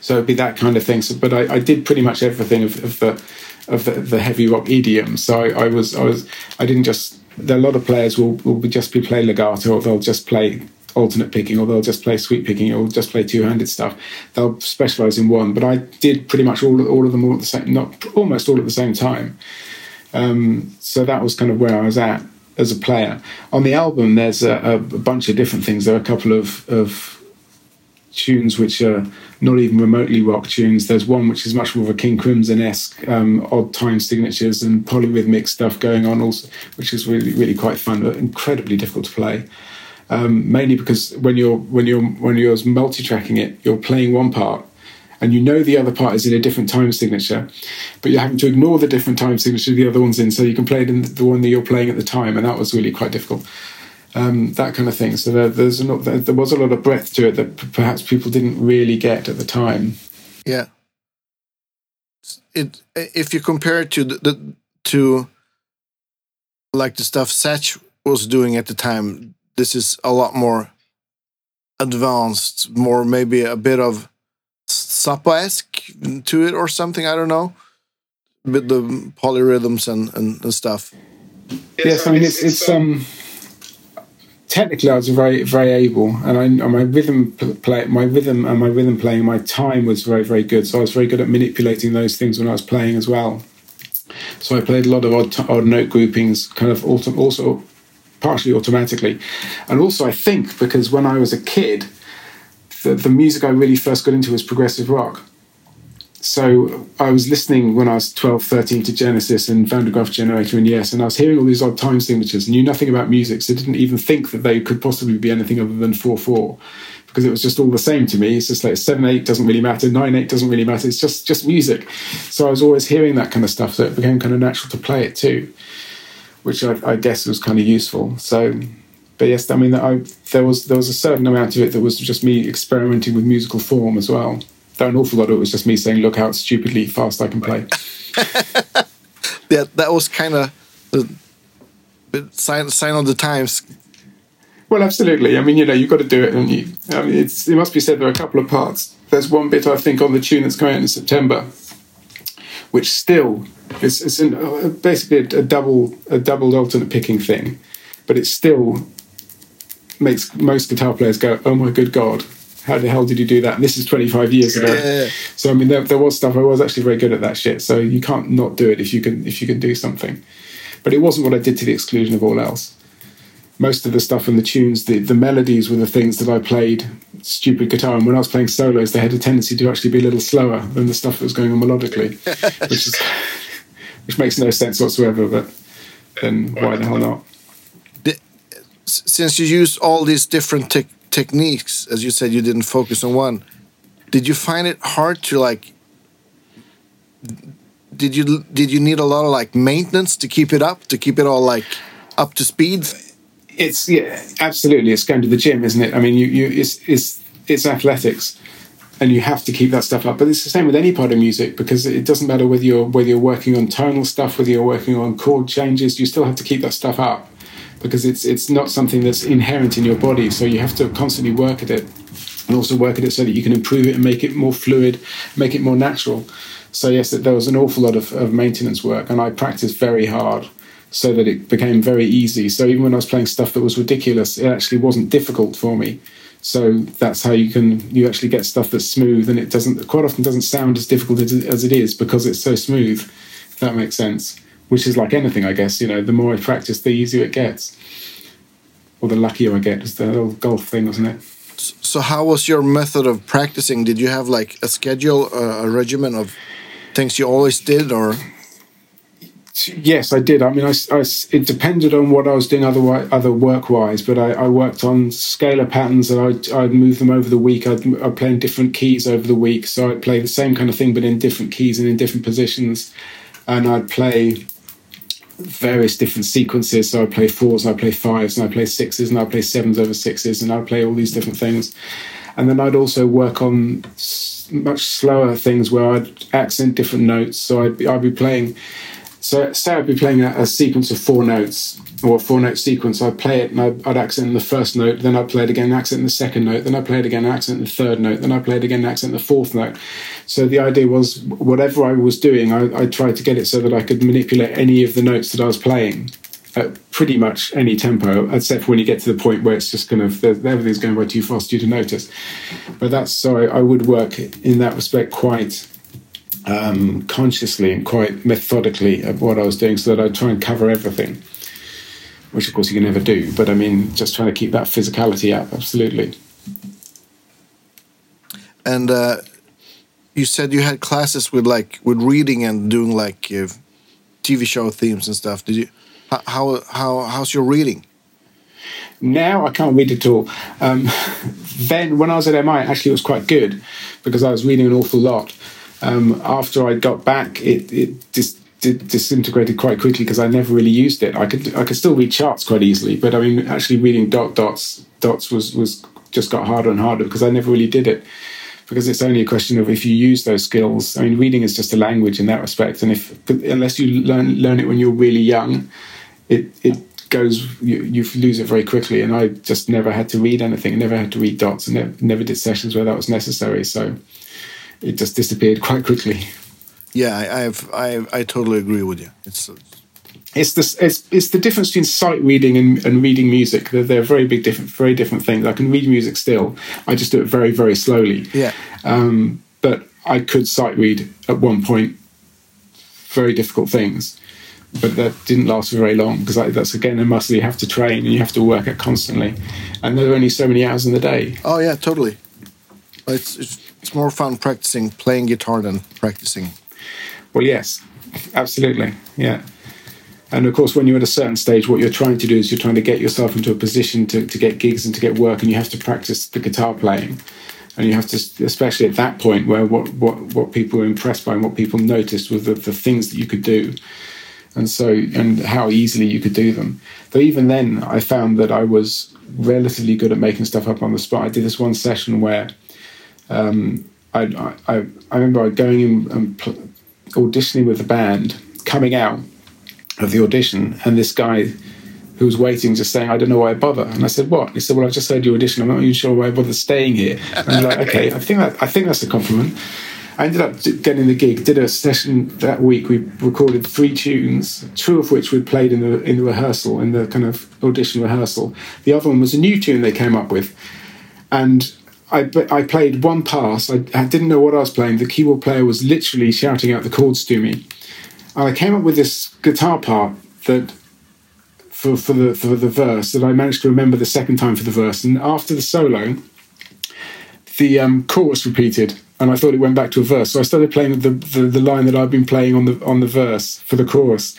So it'd be that kind of thing. So, but I, I did pretty much everything of, of the of the, the, heavy rock idiom. So I, I was I was I didn't just there a lot of players will, will just be play legato or they'll just play alternate picking or they'll just play sweep picking or just play two-handed stuff they'll specialize in one but i did pretty much all, all of them all at the same not almost all at the same time um, so that was kind of where i was at as a player on the album there's a, a bunch of different things there are a couple of, of tunes which are not even remotely rock tunes. There's one which is much more of a King Crimson esque, um, odd time signatures and polyrhythmic stuff going on, also, which is really really quite fun, but incredibly difficult to play. Um, mainly because when you're when you're when you're multi-tracking it, you're playing one part and you know the other part is in a different time signature, but you're having to ignore the different time signature the other one's in, so you can play it in the one that you're playing at the time, and that was really quite difficult um, that kind of thing. So there, there's a, there was a lot of breadth to it that p- perhaps people didn't really get at the time. Yeah. It if you compare it to the, the to like the stuff Satch was doing at the time, this is a lot more advanced, more maybe a bit of Zappa esque to it or something. I don't know, with the polyrhythms and, and, and stuff. Yes, I mean it's it's um technically I was very very able, and I my rhythm play my rhythm and my rhythm playing my time was very very good. So I was very good at manipulating those things when I was playing as well. So I played a lot of odd, odd note groupings, kind of auto, also partially automatically, and also I think because when I was a kid, the, the music I really first got into was progressive rock so I was listening when I was 12, 13 to Genesis and Van der Graaf Generator and Yes, and I was hearing all these odd time signatures, knew nothing about music, so didn't even think that they could possibly be anything other than 4 4 because it was just all the same to me. It's just like 7 8 doesn't really matter, 9 8 doesn't really matter, it's just, just music. So I was always hearing that kind of stuff, so it became kind of natural to play it too, which I, I guess was kind of useful. So but yes, I mean, I, there was there was a certain amount of it that was just me experimenting with musical form as well though an awful lot of it was just me saying, "Look how stupidly fast I can play." yeah, that was kind of the sign sign of the times. Well, absolutely. I mean, you know, you've got to do it, and you. I mean, it's it must be said there are a couple of parts. There's one bit I think on the tune that's coming out in September, which still it's, it's an, uh, basically a, a double a doubled alternate picking thing, but it still makes most guitar players go, "Oh my good god, how the hell did you do that?" And this is 25 years ago. Yeah. So I mean, there, there was stuff I was actually very good at that shit. So you can't not do it if you can if you can do something. But it wasn't what I did to the exclusion of all else. Most of the stuff and the tunes, the, the melodies were the things that I played stupid guitar. And when I was playing solos, they had a tendency to actually be a little slower than the stuff that was going on melodically, which is which makes no sense whatsoever. But then why the hell not? Since you use all these different tech techniques, as you said, you didn't focus on one. Did you find it hard to like? Did you did you need a lot of like maintenance to keep it up, to keep it all like up to speed? It's yeah, absolutely. It's going to the gym, isn't it? I mean, you, you it's it's it's athletics, and you have to keep that stuff up. But it's the same with any part of music because it doesn't matter whether you're whether you're working on tonal stuff, whether you're working on chord changes. You still have to keep that stuff up because it's it's not something that's inherent in your body. So you have to constantly work at it, and also work at it so that you can improve it and make it more fluid, make it more natural. So yes, there was an awful lot of, of maintenance work, and I practiced very hard so that it became very easy. So even when I was playing stuff that was ridiculous, it actually wasn't difficult for me. So that's how you can you actually get stuff that's smooth, and it doesn't quite often doesn't sound as difficult as, as it is because it's so smooth. If that makes sense. Which is like anything, I guess. You know, the more I practice, the easier it gets, or the luckier I get. It's the old golf thing, wasn't it? So how was your method of practicing? Did you have like a schedule, uh, a regimen of things you always did, or Yes, I did. I mean, I, I- it depended on what I was doing otherwise, other work wise, but I, I worked on scalar patterns and I'd, I'd move them over the week. I'd, I'd play in different keys over the week. So I'd play the same kind of thing, but in different keys and in different positions. And I'd play various different sequences. So I'd play fours and I'd play fives and I'd play sixes and I'd play sevens over sixes and I'd play all these different things. And then I'd also work on much slower things where I'd accent different notes. So I'd be, I'd be playing so say I'd be playing a, a sequence of four notes or four note sequence. I'd play it and I'd, I'd accent the first note, then I'd play it again, accent the second note, then I'd play it again, accent the third note, then I'd play it again, accent the fourth note. So the idea was whatever I was doing, I, I tried to get it so that I could manipulate any of the notes that I was playing at pretty much any tempo, except for when you get to the point where it's just kind of everything's going by too fast for you to notice. But that's so I, I would work in that respect quite um, consciously and quite methodically of what I was doing so that I'd try and cover everything, which of course you can never do. But I mean, just trying to keep that physicality up, absolutely. and uh, you said you had classes with like with reading and doing like uh, TV show themes and stuff. Did you? How how, how how's your reading? Now I can't read at all. Um, then when I was at MI, actually it was quite good because I was reading an awful lot. Um, after I got back, it, it dis- di- disintegrated quite quickly because I never really used it. I could I could still read charts quite easily, but I mean actually reading dot dots dots was was just got harder and harder because I never really did it. Because it's only a question of if you use those skills. I mean, reading is just a language in that respect, and if unless you learn learn it when you're really young, it it goes you, you lose it very quickly and i just never had to read anything never had to read dots and never, never did sessions where that was necessary so it just disappeared quite quickly Yeah, I, I've I I totally agree with you. It's it's the it's, it's the difference between sight reading and, and reading music they're, they're very big different very different things i can read music still i just do it very very slowly yeah. um, but I could sight read at one point very difficult things, but that didn't last for very long because that's again a muscle you have to train and you have to work at constantly, and there are only so many hours in the day. Oh yeah, totally. It's it's, it's more fun practicing playing guitar than practicing. Well, yes, absolutely, yeah. And of course, when you're at a certain stage, what you're trying to do is you're trying to get yourself into a position to, to get gigs and to get work, and you have to practice the guitar playing. And you have to, especially at that point, where what, what, what people were impressed by and what people noticed was the, the things that you could do, and so and how easily you could do them. Though even then, I found that I was relatively good at making stuff up on the spot. I did this one session where um, I, I I remember going in and auditioning with the band, coming out of the audition, and this guy who was waiting just saying, I don't know why I bother. And I said, What? He said, Well, I just heard your audition. I'm not even sure why I bother staying here. And I'm like, Okay, I think that I think that's a compliment. I ended up getting the gig. Did a session that week. We recorded three tunes, two of which we'd played in the in the rehearsal, in the kind of audition rehearsal. The other one was a new tune they came up with, and I, I played one pass. I, I didn't know what I was playing. The keyboard player was literally shouting out the chords to me. And I came up with this guitar part that for, for the for the verse that I managed to remember the second time for the verse. And after the solo, the um, chorus repeated, and I thought it went back to a verse. So I started playing the, the, the line that I've been playing on the on the verse for the chorus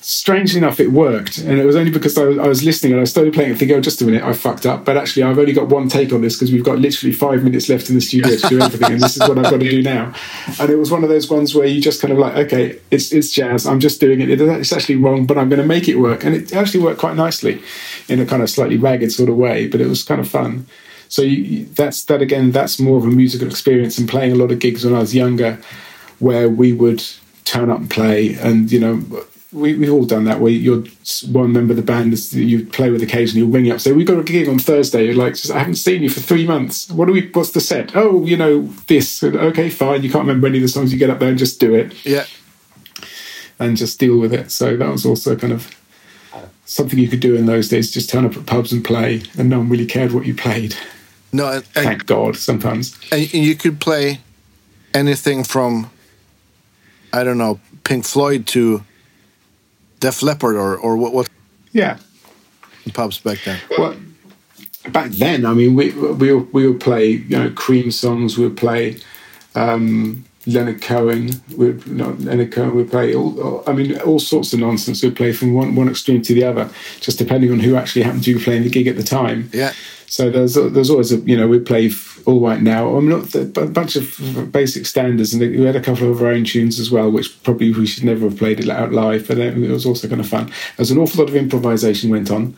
strangely enough, it worked, and it was only because I was, I was listening and I started playing and thinking, "Oh, just a minute, I fucked up." But actually, I've only got one take on this because we've got literally five minutes left in the studio to do everything, and this is what I've got to do now. And it was one of those ones where you just kind of like, "Okay, it's it's jazz. I'm just doing it. It's actually wrong, but I'm going to make it work." And it actually worked quite nicely, in a kind of slightly ragged sort of way, but it was kind of fun. So you, that's that again. That's more of a musical experience and playing a lot of gigs when I was younger, where we would turn up and play, and you know we, we've all done that where you're one member of the band you play with occasionally you'll ring you up say we've got a gig on thursday you're like i haven't seen you for three months. What do we what's the set? Oh you know this. Okay fine. You can't remember any of the songs you get up there and just do it. Yeah. And just deal with it. So that was also kind of something you could do in those days just turn up at pubs and play and no one really cared what you played. No and, thank god sometimes. And you could play anything from i don't know pink floyd to Def Leppard or or what? what yeah, pubs back then. Well, back then, I mean, we we we would play you know Cream songs. We would play um, Leonard Cohen. We not Leonard Cohen. we would play all. I mean, all sorts of nonsense. We'd play from one one extreme to the other, just depending on who actually happened to be playing the gig at the time. Yeah. So there's there's always a you know we play all right now. I'm not a bunch of basic standards, and we had a couple of our own tunes as well, which probably we should never have played it out live, but it was also kind of fun. There's an awful lot of improvisation went on.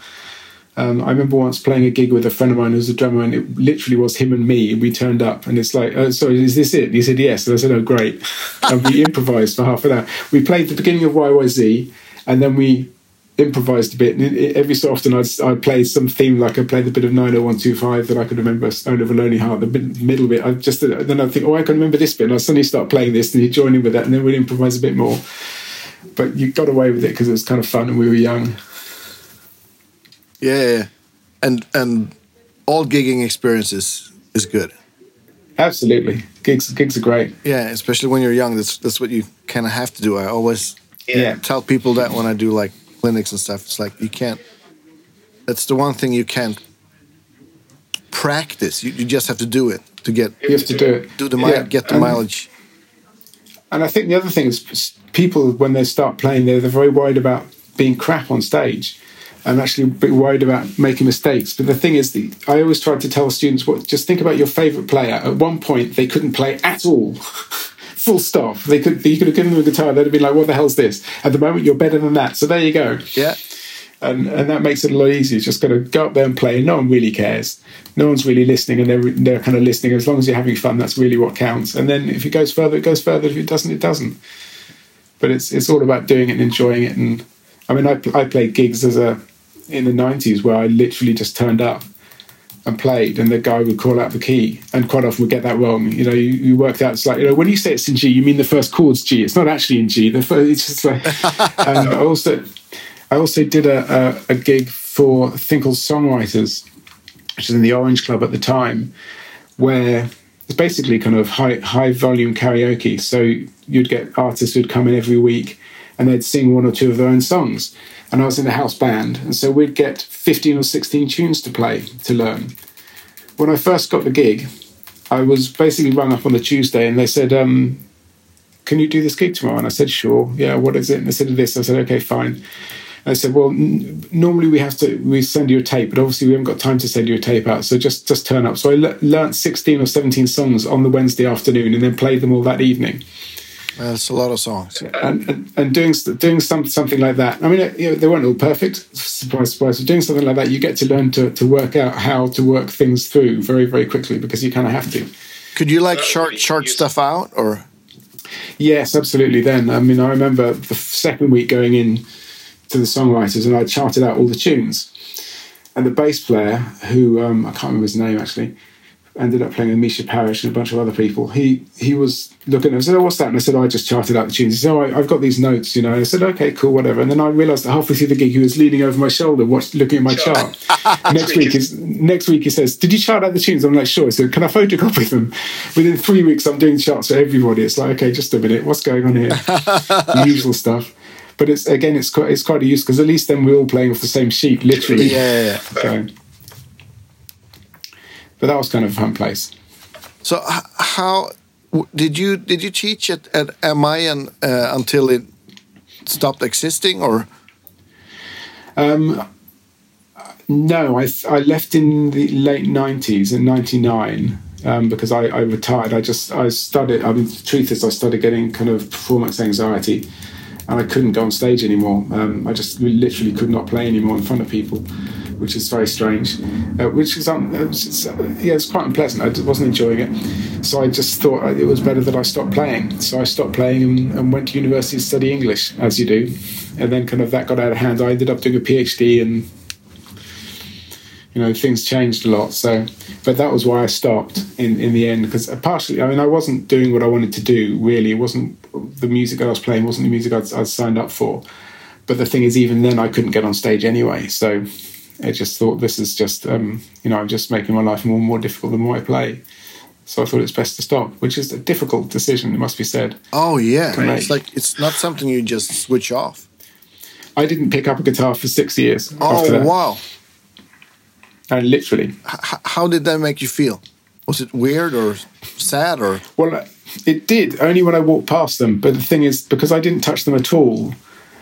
Um, I remember once playing a gig with a friend of mine who's a drummer, and it literally was him and me. We turned up, and it's like, oh, sorry, is this it? And he said, yes. And I said, oh, great. And we improvised for half an hour. We played the beginning of YYZ, and then we improvised a bit. And every so often, I'd, I'd play some theme, like I played the bit of 90125 that I could remember, Stone of a Lonely Heart, the middle bit. I just then I'd think, oh, I can remember this bit. And I'd suddenly start playing this, and you join in with that, and then we'd improvise a bit more. But you got away with it because it was kind of fun and we were young. Yeah, and and all gigging experiences is good. Absolutely, gigs gigs are great. Yeah, especially when you're young. That's that's what you kind of have to do. I always yeah. tell people that when I do like clinics and stuff. It's like you can't. That's the one thing you can't practice. You, you just have to do it to get. You have to do it. Do the yeah. get the and, mileage. And I think the other thing is people when they start playing, they're, they're very worried about being crap on stage. and actually a bit worried about making mistakes. But the thing is, the, I always try to tell students, what, just think about your favourite player. At one point, they couldn't play at all. full stop. They could you could have given them a guitar, they'd have been like, "What the hell's this?" At the moment, you're better than that. So there you go. Yeah. And, and that makes it a lot easier. Just going to go up there and play. No one really cares. No one's really listening, and they're they're kind of listening. As long as you're having fun, that's really what counts. And then if it goes further, it goes further. If it doesn't, it doesn't. But it's it's all about doing it and enjoying it. And I mean, I I played gigs as a in the '90s where I literally just turned up and played, and the guy would call out the key, and quite often would get that wrong. You know, you, you worked out it's like you know when you say it's in G, you mean the first chord's G. It's not actually in G. The first, it's just like. and I also, I also did a, a, a gig for called Songwriters, which was in the Orange Club at the time, where it's basically kind of high high volume karaoke. So you'd get artists who'd come in every week, and they'd sing one or two of their own songs and I was in a house band, and so we'd get 15 or 16 tunes to play to learn. When I first got the gig, I was basically rung up on the Tuesday, and they said, um, "Can you do this gig tomorrow?" And I said, "Sure." Yeah, what is it? And they said this. I said, "Okay, fine." And I said, "Well, n- normally we have to we send you a tape, but obviously we haven't got time to send you a tape out, so just just turn up." So I le- learnt 16 or 17 songs on the Wednesday afternoon, and then played them all that evening. That's a lot of songs. And, and, and doing doing some, something like that. I mean, you know, they weren't all perfect. Surprise, surprise. But doing something like that, you get to learn to, to work out how to work things through very, very quickly because you kind of have to. Could you like chart chart stuff out or? Yes, absolutely. Then I mean, I remember the second week going in to the songwriters, and I charted out all the tunes. And the bass player, who um, I can't remember his name actually, ended up playing with Mica Paris and a bunch of other people. He he was looking at and said, "Oh, what's that?" And I said, oh, "I just charted out the tunes." He said, "Oh, I, have got these notes, you know." And I said, "Okay, cool, whatever." And then I realised that halfway through the gig, he was leaning over my shoulder, watched, looking at my sure. chart. next week, is next week he says, "Did you chart out the tunes?" I'm like, "Sure." Said, "Can I photocopy them?" Within three weeks, I'm doing charts for everybody. It's like, okay, just a minute, what's going on here? usual stuff. But it's again, it's quite it's quite a use because at least then we're all playing off the same sheet, literally. Yeah. yeah, yeah. So, but that was kind of a fun place. So how did you did you teach at, at MI and uh, until it stopped existing or? Um, no, I I left in the late nineties in ninety nine. Um, because I, I, retired, I just I studied. I mean, the truth is, I started getting kind of performance anxiety, and I couldn't go on stage anymore. Um, I just literally could not play anymore in front of people which is very strange. Uh, which is um, it's, uh, yeah, it's quite unpleasant. I wasn't enjoying it, so I just thought it was better that I stopped playing. So I stopped playing and, and, went to university to study English, as you do, and then kind of that got out of hand. I ended up doing a PhD and. You know, things changed a lot. So, but that was why I stopped in, in the end because partially, I mean, I wasn't doing what I wanted to do. Really, it wasn't the music I was playing wasn't the music I'd, I'd signed up for. But the thing is, even then, I couldn't get on stage anyway. So I just thought this is just, um, you know, I'm just making my life more and more difficult the more I play. So I thought it's best to stop, which is a difficult decision, it must be said. Oh yeah, it's like it's not something you just switch off. I didn't pick up a guitar for six years. Oh wow! And literally. H- how did that make you feel? Was it weird or sad or? Well, it did only when I walked past them. But the thing is, because I didn't touch them at all,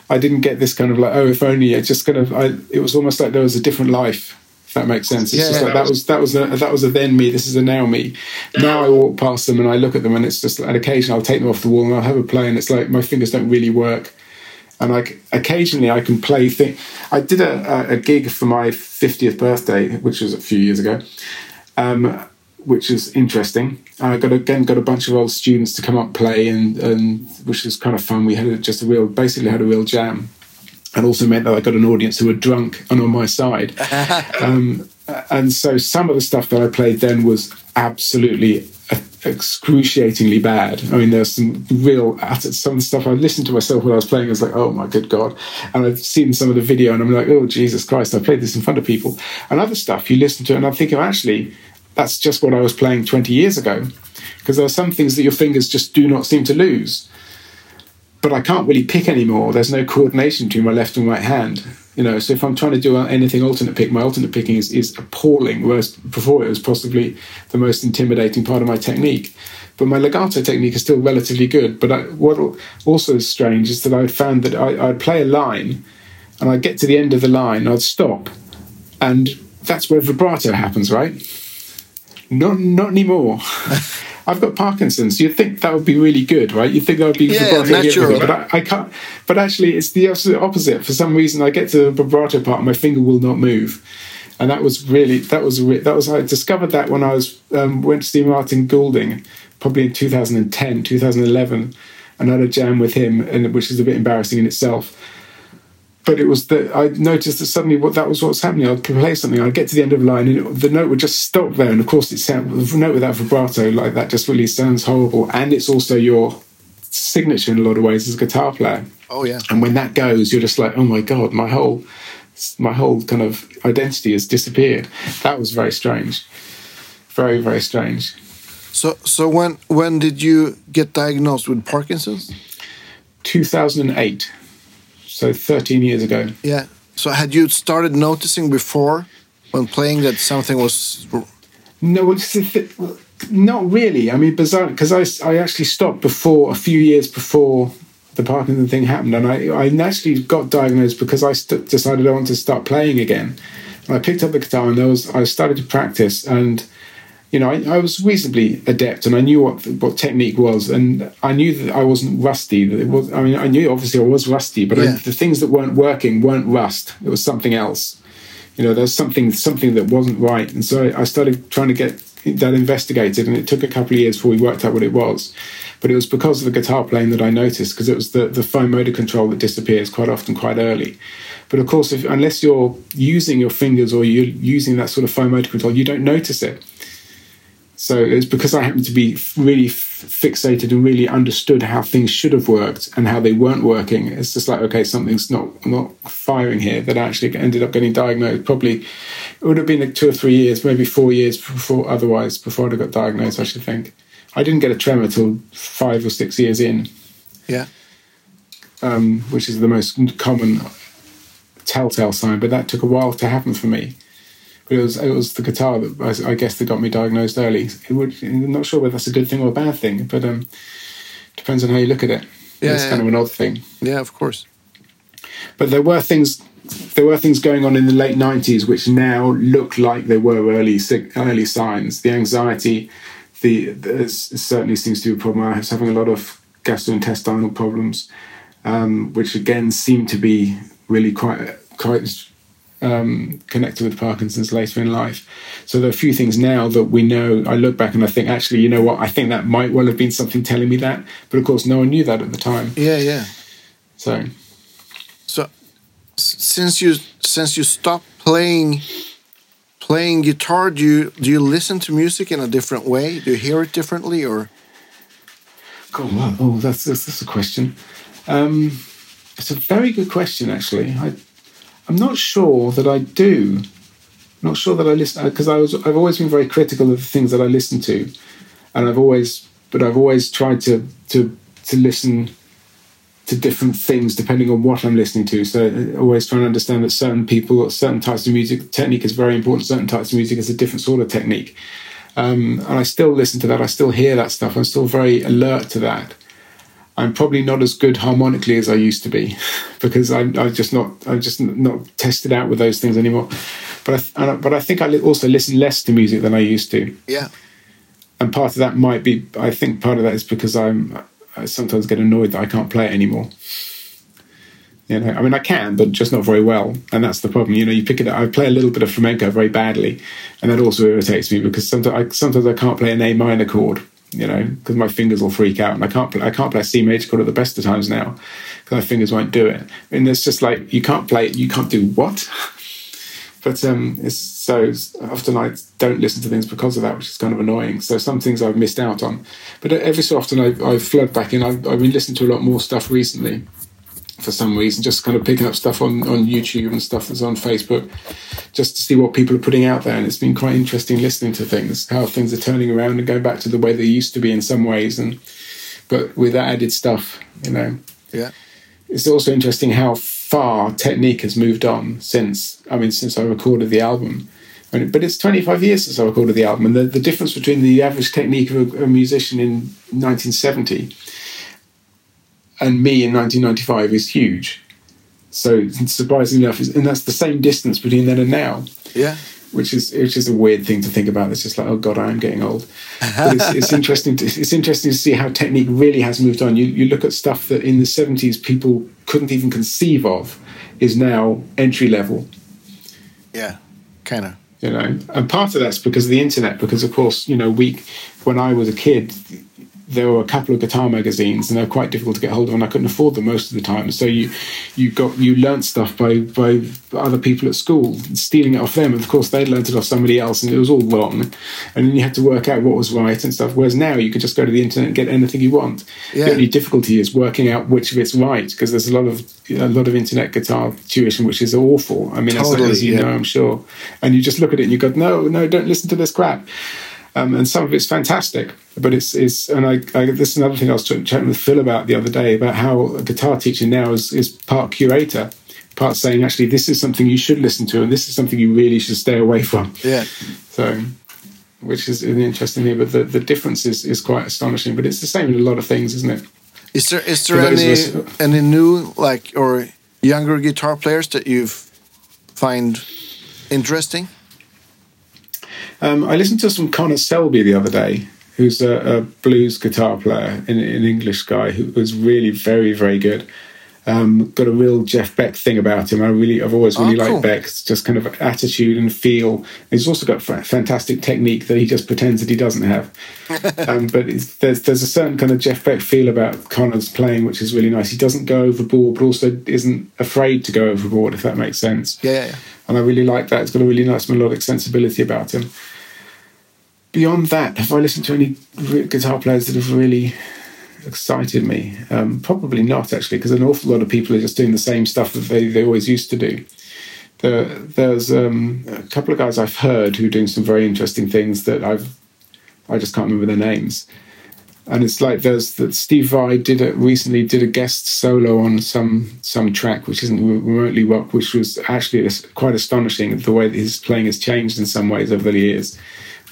I didn't get this kind of like, oh, if only. It just kind of, I, it was almost like there was a different life. If that makes sense. It's yeah, just like that was that was a that was a then me. This is a now me. Now I walk past them and I look at them and it's just an occasion I'll take them off the wall and I'll have a play and it's like my fingers don't really work. And like occasionally I can play thing. I did a, a gig for my 50th birthday, which was a few years ago. Um, which is interesting. I got again got a bunch of old students to come up play, and, and which was kind of fun. We had just a real, basically had a real jam, and also meant that I got an audience who were drunk and on my side. um, and so some of the stuff that I played then was absolutely excruciatingly bad. I mean, there's some real some of the stuff I listened to myself when I was playing. I was like, oh my good god! And I've seen some of the video, and I'm like, oh Jesus Christ! I played this in front of people. And other stuff you listen to, and I'm thinking, actually, that's just what I was playing 20 years ago. Because there are some things that your fingers just do not seem to lose. But I can't really pick anymore. There's no coordination between my left and right hand. You know, so if I'm trying to do anything alternate pick, my alternate picking is, is appalling. Whereas before it was possibly the most intimidating part of my technique. But my legato technique is still relatively good. But I, what also is strange is that I'd found that I, I'd play a line and I'd get to the end of the line, I'd stop, and that's where vibrato happens, right? Not not anymore. I've got Parkinson's. You'd think that would be really good, right? You'd think that would be yeah, natural. but I, I, can't. But actually, it's the absolute opposite. For some reason, I get to the vibrato part, and my finger will not move. And that was really that was that was I discovered that when I was um, went to see Martin Goulding, probably in 2010, 2011, and I had a jam with him, and which is a bit embarrassing in itself but it was that I noticed that suddenly what that was what's happening. I'd play something, I'd get to the end of the line, and the note would just stop there. And of course, it sounds the note without vibrato like that just really sounds horrible. And it's also your signature in a lot of ways as a guitar player. Oh yeah. And when that goes, you're just like, oh my god, my whole my whole kind of identity has disappeared. That was very strange, very very strange. So so when when did you get diagnosed with Parkinson's? 2008 so 13 years ago. Yeah. So had you started noticing before when playing that something was? No, not really. I mean, bizarre because I, I actually stopped before a few years before the Parkinson thing happened, and I I naturally got diagnosed because I st- decided I wanted to start playing again. And I picked up the guitar and there was I started to practice and you know, I, I, was reasonably adept, and I knew what what technique was, and I knew that I wasn't rusty. That it was. I mean, I knew obviously I was rusty, but yeah. I, the things that weren't working weren't rust. It was something else. You know, there's something something that wasn't right, and so I started trying to get that investigated, and it took a couple of years before we worked out what it was. But it was because of the guitar playing that I noticed, because it was the the fine motor control that disappears quite often, quite early. But of course, if, unless you're using your fingers or you're using that sort of fine motor control, you don't notice it So it's because I happened to be really fixated and really understood how things should have worked and how they weren't working. It's just like okay, something's not not firing here. That I actually ended up getting diagnosed. Probably it would have been like two or three years, maybe four years before otherwise before I got diagnosed. I should think. I didn't get a tremor till five or six years in. Yeah. Um, which is the most common telltale sign, but that took a while to happen for me. But it was it was the guitar that I, I guess that got me diagnosed early. It would, I'm not sure whether that's a good thing or a bad thing, but um, depends on how you look at it. Yeah, it's yeah. kind of an odd thing. Yeah, of course. But there were things there were things going on in the late 90s which now look like they were early early signs. The anxiety, the, the certainly seems to be a problem. I was having a lot of gastrointestinal problems, um, which again seem to be really quite quite um, connected with Parkinson's later in life. So there are a few things now that we know. I look back and I think, actually, you know what? I think that might well have been something telling me that. But of course, no one knew that at the time. Yeah, yeah. So, so since you since you stopped playing playing guitar, do you do you listen to music in a different way? Do you hear it differently, or? God, wow. Oh, that's, that's that's a question. Um, it's a very good question, actually. I I'm not sure that I do. I'm not sure that I listen because I was I've always been very critical of the things that I listen to, and I've always but I've always tried to to to listen to different things depending on what I'm listening to. So uh, always trying to understand that certain people, certain types of music, technique is very important. Certain types of music is a different sort of technique. Um, and I still listen to that. I still hear that stuff. I'm still very alert to that. I'm probably not as good harmonically as I used to be because I'm, I'm just not I'm just not tested out with those things anymore. But I, but I think I also listen less to music than I used to. Yeah. And part of that might be I think part of that is because I'm I sometimes get annoyed that I can't play it anymore. You know, I mean, I can, but just not very well, and that's the problem. You know, you pick it up. I play a little bit of flamenco very badly, and that also irritates me because sometimes I, sometimes I can't play an A minor chord you know, because my fingers will freak out, and I can't play, I can't play C major chord at the best of times now because my fingers won't do it. And it's just like you can't play, you can't do what. but um, it's so often I don't listen to things because of that, which is kind of annoying. So some things I've missed out on, but every so often I, I flood back in. I've, I've been listening to a lot more stuff recently for some reason, just kind of picking up stuff on, on YouTube and stuff that's on Facebook, just to see what people are putting out there. And it's been quite interesting listening to things, how things are turning around and going back to the way they used to be in some ways, and but with that added stuff, you know. Yeah. It's also interesting how far technique has moved on since I mean since I recorded the album. But it's 25 years since I recorded the album, and the, the difference between the average technique of a, a musician in 1970 and me in 1995 is huge. So surprisingly enough, and that's the same distance between then and now. Yeah. Which is which is a weird thing to think about. It's just like, oh god, I am getting old. But it's, it's interesting. To, it's interesting to see how technique really has moved on. You you look at stuff that in the 70s people couldn't even conceive of, is now entry level. Yeah, kind of. You know, and part of that's because of the internet. Because of course, you know, we when I was a kid, there were a couple of guitar magazines, and they're quite difficult to get hold of, and I couldn't afford them most of the time. So you you got you learnt stuff by by other people at school, stealing it off them. And of course, they learnt it off somebody else, and it was all wrong. And then you had to work out what was right and stuff. Whereas now you can just go to the internet and get anything you want. Yeah. The only difficulty is working out which of it's right because there's a lot of a lot of internet guitar tuition which is awful. I mean, Totally, as, as you yeah. know, I'm sure. And you just look at it and you go, no, no, don't listen to this crap. Um, and some of it's fantastic, but it's it's and I, I this is another thing I was ch- chatting with Phil about the other day about how a guitar teacher now is is part curator, part saying actually this is something you should listen to and this is something you really should stay away from. Yeah. So, which is an interesting thing, but the, the difference is, is quite astonishing. But it's the same in a lot of things, isn't it? Is there is there any us- any new like or younger guitar players that you've find interesting? Um, I listened to some Connor Selby the other day, who's a, a blues guitar player, an, an English guy who was really very, very good. Um, got a real Jeff Beck thing about him. I really, I've always really Oh, cool. liked Beck's just kind of attitude and feel. He's also got fa- fantastic technique that he just pretends that he doesn't have. um, but it's, there's there's a certain kind of Jeff Beck feel about Connor's playing, which is really nice. He doesn't go overboard, but also isn't afraid to go overboard, if that makes sense Yeah, yeah, yeah. and I really like that. It's got a really nice melodic sensibility about him. beyond that, have I listened to any guitar players that have really excited me? Um, probably not, actually, because an awful lot of people are just doing the same stuff that they, they always used to do. There, there's um, a couple of guys I've heard who are doing some very interesting things that I've I just can't remember their names. And it's like there's that Steve Vai did a, recently did a guest solo on some some track which isn't remotely rock, which was actually quite astonishing the way that his playing has changed in some ways over the years.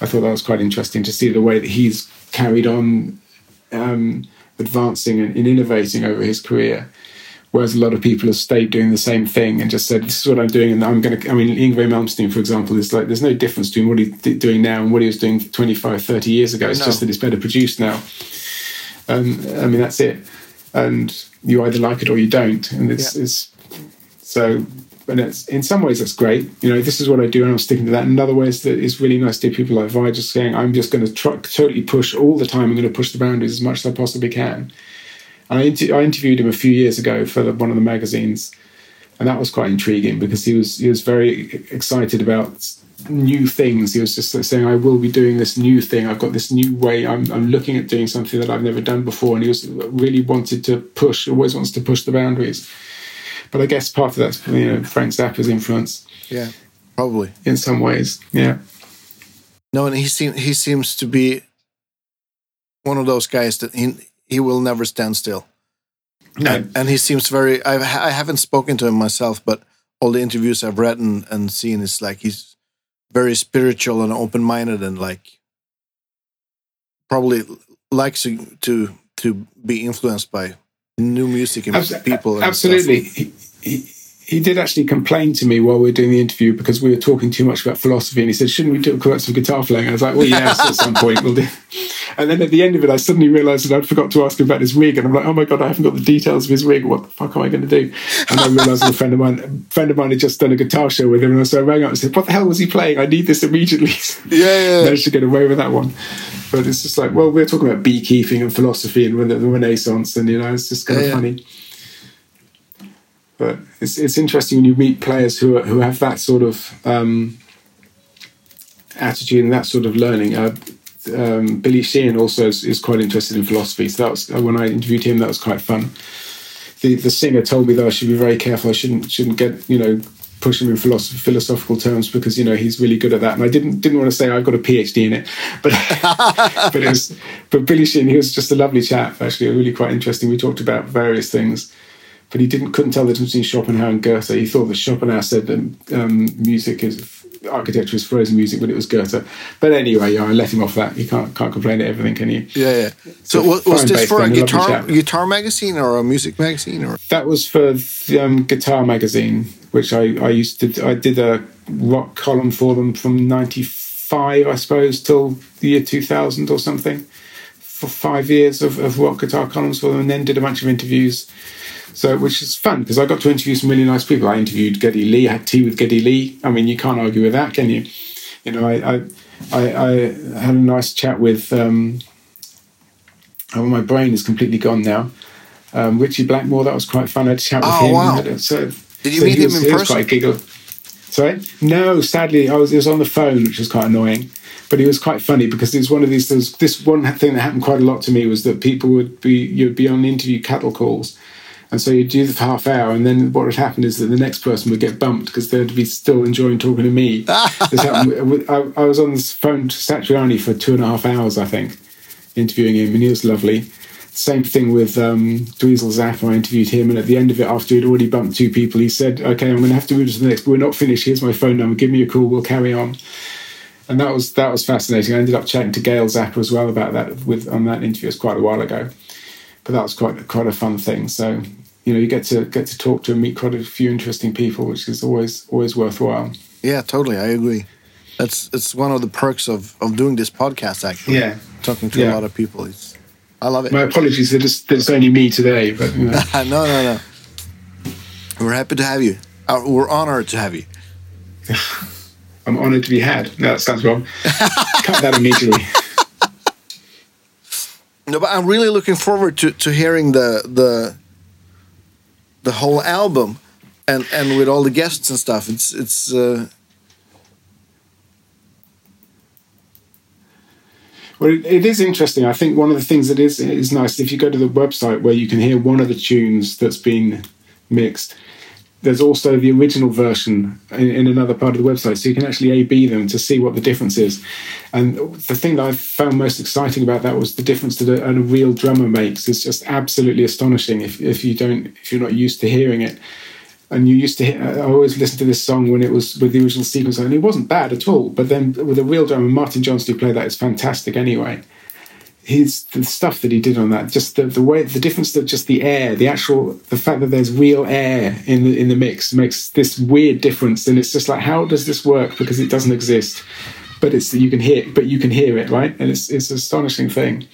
I thought that was quite interesting to see the way that he's carried on um, advancing and, and innovating over his career Whereas a lot of people have stayed doing the same thing and just said, "This is what I'm doing," and I'm going to. I mean, Yngwie Malmsteen, for example, is like there's no difference between what he's doing now and what he was doing 25, 30 years ago. It's no. just that it's better produced now. And I mean, that's it. And you either like it or you don't, and it's, yeah. it's so. And it's in some ways that's great. You know, this is what I do, and I'm sticking to that. In other ways, that it's really nice to people like Vai just saying, "I'm just going to totally push all the time. I'm going to push the boundaries as much as I possibly can." And I, inter- I interviewed him a few years ago for the, one of the magazines, and that was quite intriguing because he was he was very excited about new things. He was just saying, "I will be doing this new thing. I've got this new way. I'm I'm looking at doing something that I've never done before." And he was uh, really wanted to push. Always wants to push the boundaries. But I guess part of that's you know Frank Zappa's influence. Yeah, probably in some ways. Yeah. No, and he seems he seems to be one of those guys that he he will never stand still. No. And, and he seems very. I've, I haven't spoken to him myself, but all the interviews I've read and, and seen is like he's very spiritual and open minded and like probably likes to to, to be influenced by new music and people. And absolutely. He, he, he did actually complain to me while we were doing the interview because we were talking too much about philosophy, and he said, "Shouldn't we talk about some guitar playing?" I was like, "Well, yes, at some point we'll do." And then at the end of it, I suddenly realised that I'd forgot to ask him about his rig, and I'm like, "Oh my god, I haven't got the details of his rig. What the fuck am I going to do?" And I realised a friend of mine, a friend of mine, had just done a guitar show with him, and so I rang up and said, "What the hell was he playing? I need this immediately." Yeah, yeah. Managed to get away with that one, but it's just like, well, we're talking about beekeeping and philosophy and the Renaissance, and you know, it's just kind yeah, of funny. But it's it's interesting when you meet players who are, who have that sort of um, attitude and that sort of learning. Uh, um, Billy Sheehan also is, is, quite interested in philosophy. So that was uh, when I interviewed him. That was quite fun. The the singer told me that I should be very careful. I shouldn't shouldn't get you know push him in philosophy, philosophical terms because you know he's really good at that. And I didn't didn't want to say I've got a PhD in it, but but it was but Billy Sheehan he was just a lovely chap. Actually, really quite interesting. We talked about various things but he didn't couldn't tell the difference between Schopenhauer and Goethe. He thought that Schopenhauer said that um, music is architecture is frozen music, but it was Goethe. But anyway, yeah, I let him off that. You can't can't complain at everything, can you? Yeah, yeah. So, so was this for a guitar guitar magazine or a music magazine or? That was for the um, Guitar Magazine, which I I used to I did a rock column for them from '95, I suppose, till the year 2000 or something. For five years of, of rock guitar columns for them, and then did a bunch of interviews so, which is fun because I got to interview some really nice people. I interviewed Geddy Lee. I had tea with Geddy Lee. I mean, you can't argue with that, can you? You know, I I, I, I had a nice chat with. Um, oh, my brain is completely gone now. Um, Ritchie Blackmore. That was quite fun. I had a chat with oh, him. Wow. So, Did you so meet him was, in person? quite a giggle. Sorry, no. Sadly, I was. It was on the phone, which was quite annoying. But he was quite funny because it was one of these. There was this one thing that happened quite a lot to me was that people would be you'd be on interview cattle calls, and so you'd do the half hour, and then what would happen is that the next person would get bumped because they'd be still enjoying talking to me. I, I, was on the phone to Satriani for two and a half hours, I think, interviewing him, and he was lovely. Same thing with um, Dweezil Zappa. I interviewed him, and at the end of it, after he'd already bumped two people, he said, "Okay, I'm going to have to move to the next, but we're not finished. Here's my phone number. Give me a call. We'll carry on." And that was that was fascinating. I ended up chatting to Gail Zappa as well about that with on that interview. It was quite a while ago but that was quite quite a fun thing. So you know, you get to get to talk to and meet quite a few interesting people, which is always always worthwhile. Yeah, totally. I agree. That's it's one of the perks of of doing this podcast. Actually, yeah, talking to yeah. a lot of people. It's I love it. My apologies that it's, that it's only me today, but you know. no, no, no. We're happy to have you. Uh, we're honored to have you. I'm honored to be had. No, that sounds wrong. Cut that immediately. No, but I'm really looking forward to, to hearing the the the whole album, and and with all the guests and stuff. It's it's. Uh... Well, it, it is interesting. I think one of the things that is is nice if you go to the website where you can hear one of the tunes that's been mixed. There's also the original version in, in another part of the website, so you can actually A B them to see what the difference is. And the thing that I found most exciting about that was the difference that a, a real drummer makes. It's just absolutely astonishing if, if you don't if you're not used to hearing it and you used to hear, I always listened to this song when it was with the original sequence, and it wasn't bad at all. But then with a real drummer, Martin Johnson, who played that, is fantastic anyway. His the stuff that he did on that, just the, the way, the difference that just the air, the actual, the fact that there's real air in the in the mix makes this weird difference, and it's just like, how does this work? Because it doesn't exist, but it's you can hear, but you can hear it, right? And it's it's an astonishing thing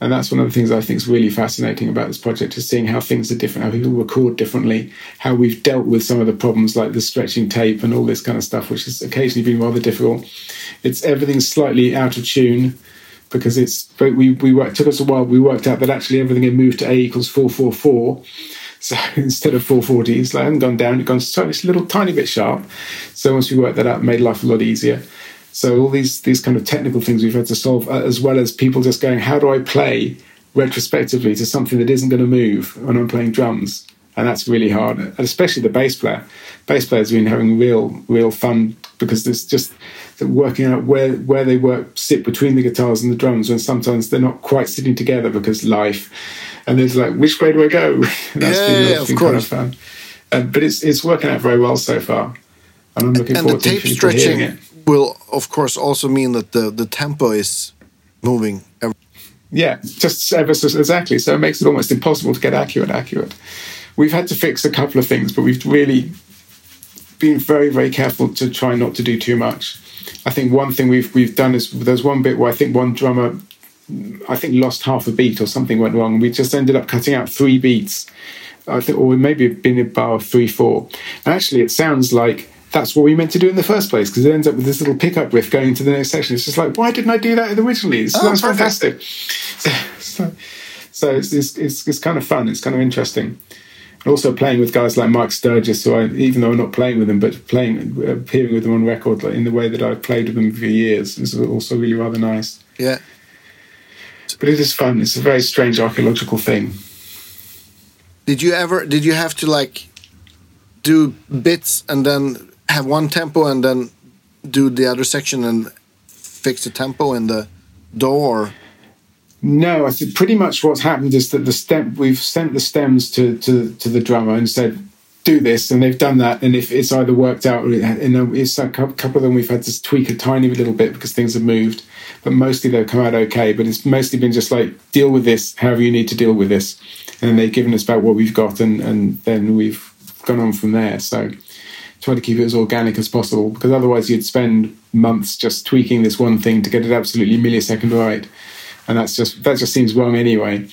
and that's one of the things I think is really fascinating about this project is seeing how things are different, how people record differently, how we've dealt with some of the problems like the stretching tape and all this kind of stuff, which has occasionally been rather difficult. It's everything's slightly out of tune because it's we we worked, took us a while. We worked out that actually everything had moved to A equals four four four. So instead of 440, it's like, hadn't gone down, it's gone so it's a little tiny bit sharp. So once we worked that out, it made life a lot easier. So all these these kind of technical things we've had to solve, uh, as well as people just going, how do I play retrospectively to something that isn't going to move when I'm playing drums? And that's really hard, and especially the bass player. Bass players have been having real real fun because there's just working out where where they work sit between the guitars and the drums when sometimes they're not quite sitting together because life. And there's like, which way do I go? that's yeah, been, yeah, of course. Kind of fun. Uh, but it's it's working out very well so far, and I'm looking and forward the tape to stretching it will of course also mean that the the tempo is moving. Yeah, just ever so exactly. So it makes it almost impossible to get accurate. Accurate. We've had to fix a couple of things, but we've really been very very careful to try not to do too much. I think one thing we've we've done is there's one bit where I think one drummer I think lost half a beat or something went wrong. We just ended up cutting out three beats. I think, or maybe been about three, four. And actually, it sounds like that's what we meant to do in the first place because it ends up with this little pickup riff going into the next section. It's just like, why didn't I do that originally? It's, oh, that's fantastic. So, so it's, it's, it's, it's, kind of fun. It's kind of interesting. Also playing with guys like Mike Sturgis, who I, even though I'm not playing with them, but playing, appearing with them on record in the way that I've played with them for years is also really rather nice. Yeah. But it is fun. It's a very strange archaeological thing. Did you ever, did you have to like do bits and then have one tempo and then do the other section and fix the tempo in the DAW? No, I think pretty much what's happened is that the stem we've sent the stems to to, to the drummer and said do this, and they've done that. And if it's either worked out, and it's a couple of them we've had to tweak a tiny little bit because things have moved, but mostly they've come out okay. But it's mostly been just like deal with this, however you need to deal with this, and they've given us about what we've got, and and then we've gone on from there. So try to keep it as organic as possible because otherwise you'd spend months just tweaking this one thing to get it absolutely millisecond right, and that's just that just seems wrong anyway.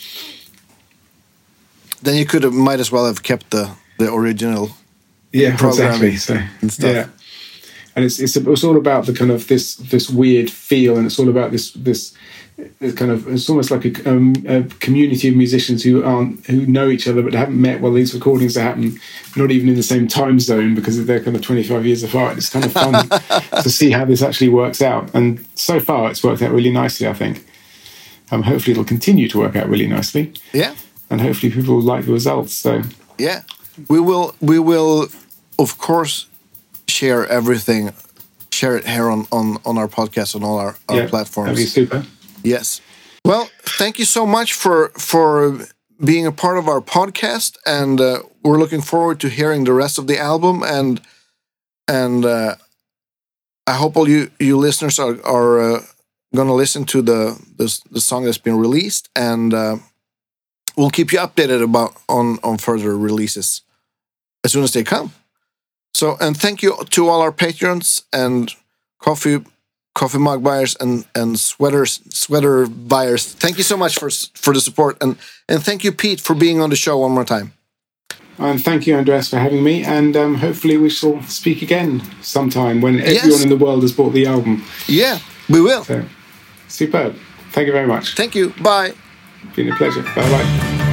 Then you could have might as well have kept the the original. Yeah, exactly. So yeah, and it's, it's it's all about the kind of this this weird feel, and it's all about this this it's kind of it's almost like a, um, a, community of musicians who aren't who know each other but haven't met while these recordings are happening, not even in the same time zone because they're kind of 25 years apart. It's kind of fun to see how this actually works out, and so far it's worked out really nicely. I think. Um, hopefully it'll continue to work out really nicely. Yeah. And hopefully people will like the results. So. Yeah, we will. We will, of course, share everything share it here on, on, on our podcast on all our, our yeah, platforms. That'd be super. Yes. Well, thank you so much for for being a part of our podcast, and uh, we're looking forward to hearing the rest of the album. and And uh, I hope all you you listeners are are uh, going to listen to the, the the song that's been released, and uh, we'll keep you updated about on on further releases as soon as they come. So, and thank you to all our patrons and coffee coffee mug buyers and and sweaters sweater buyers. Thank you so much for for the support and and thank you Pete for being on the show one more time. And thank you, Andreas, for having me. And um, hopefully, we shall speak again sometime when everyone yes. in the world has bought the album. Yeah, we will. So, superb. Thank you very much. Thank you. Bye. Been a pleasure. Bye bye.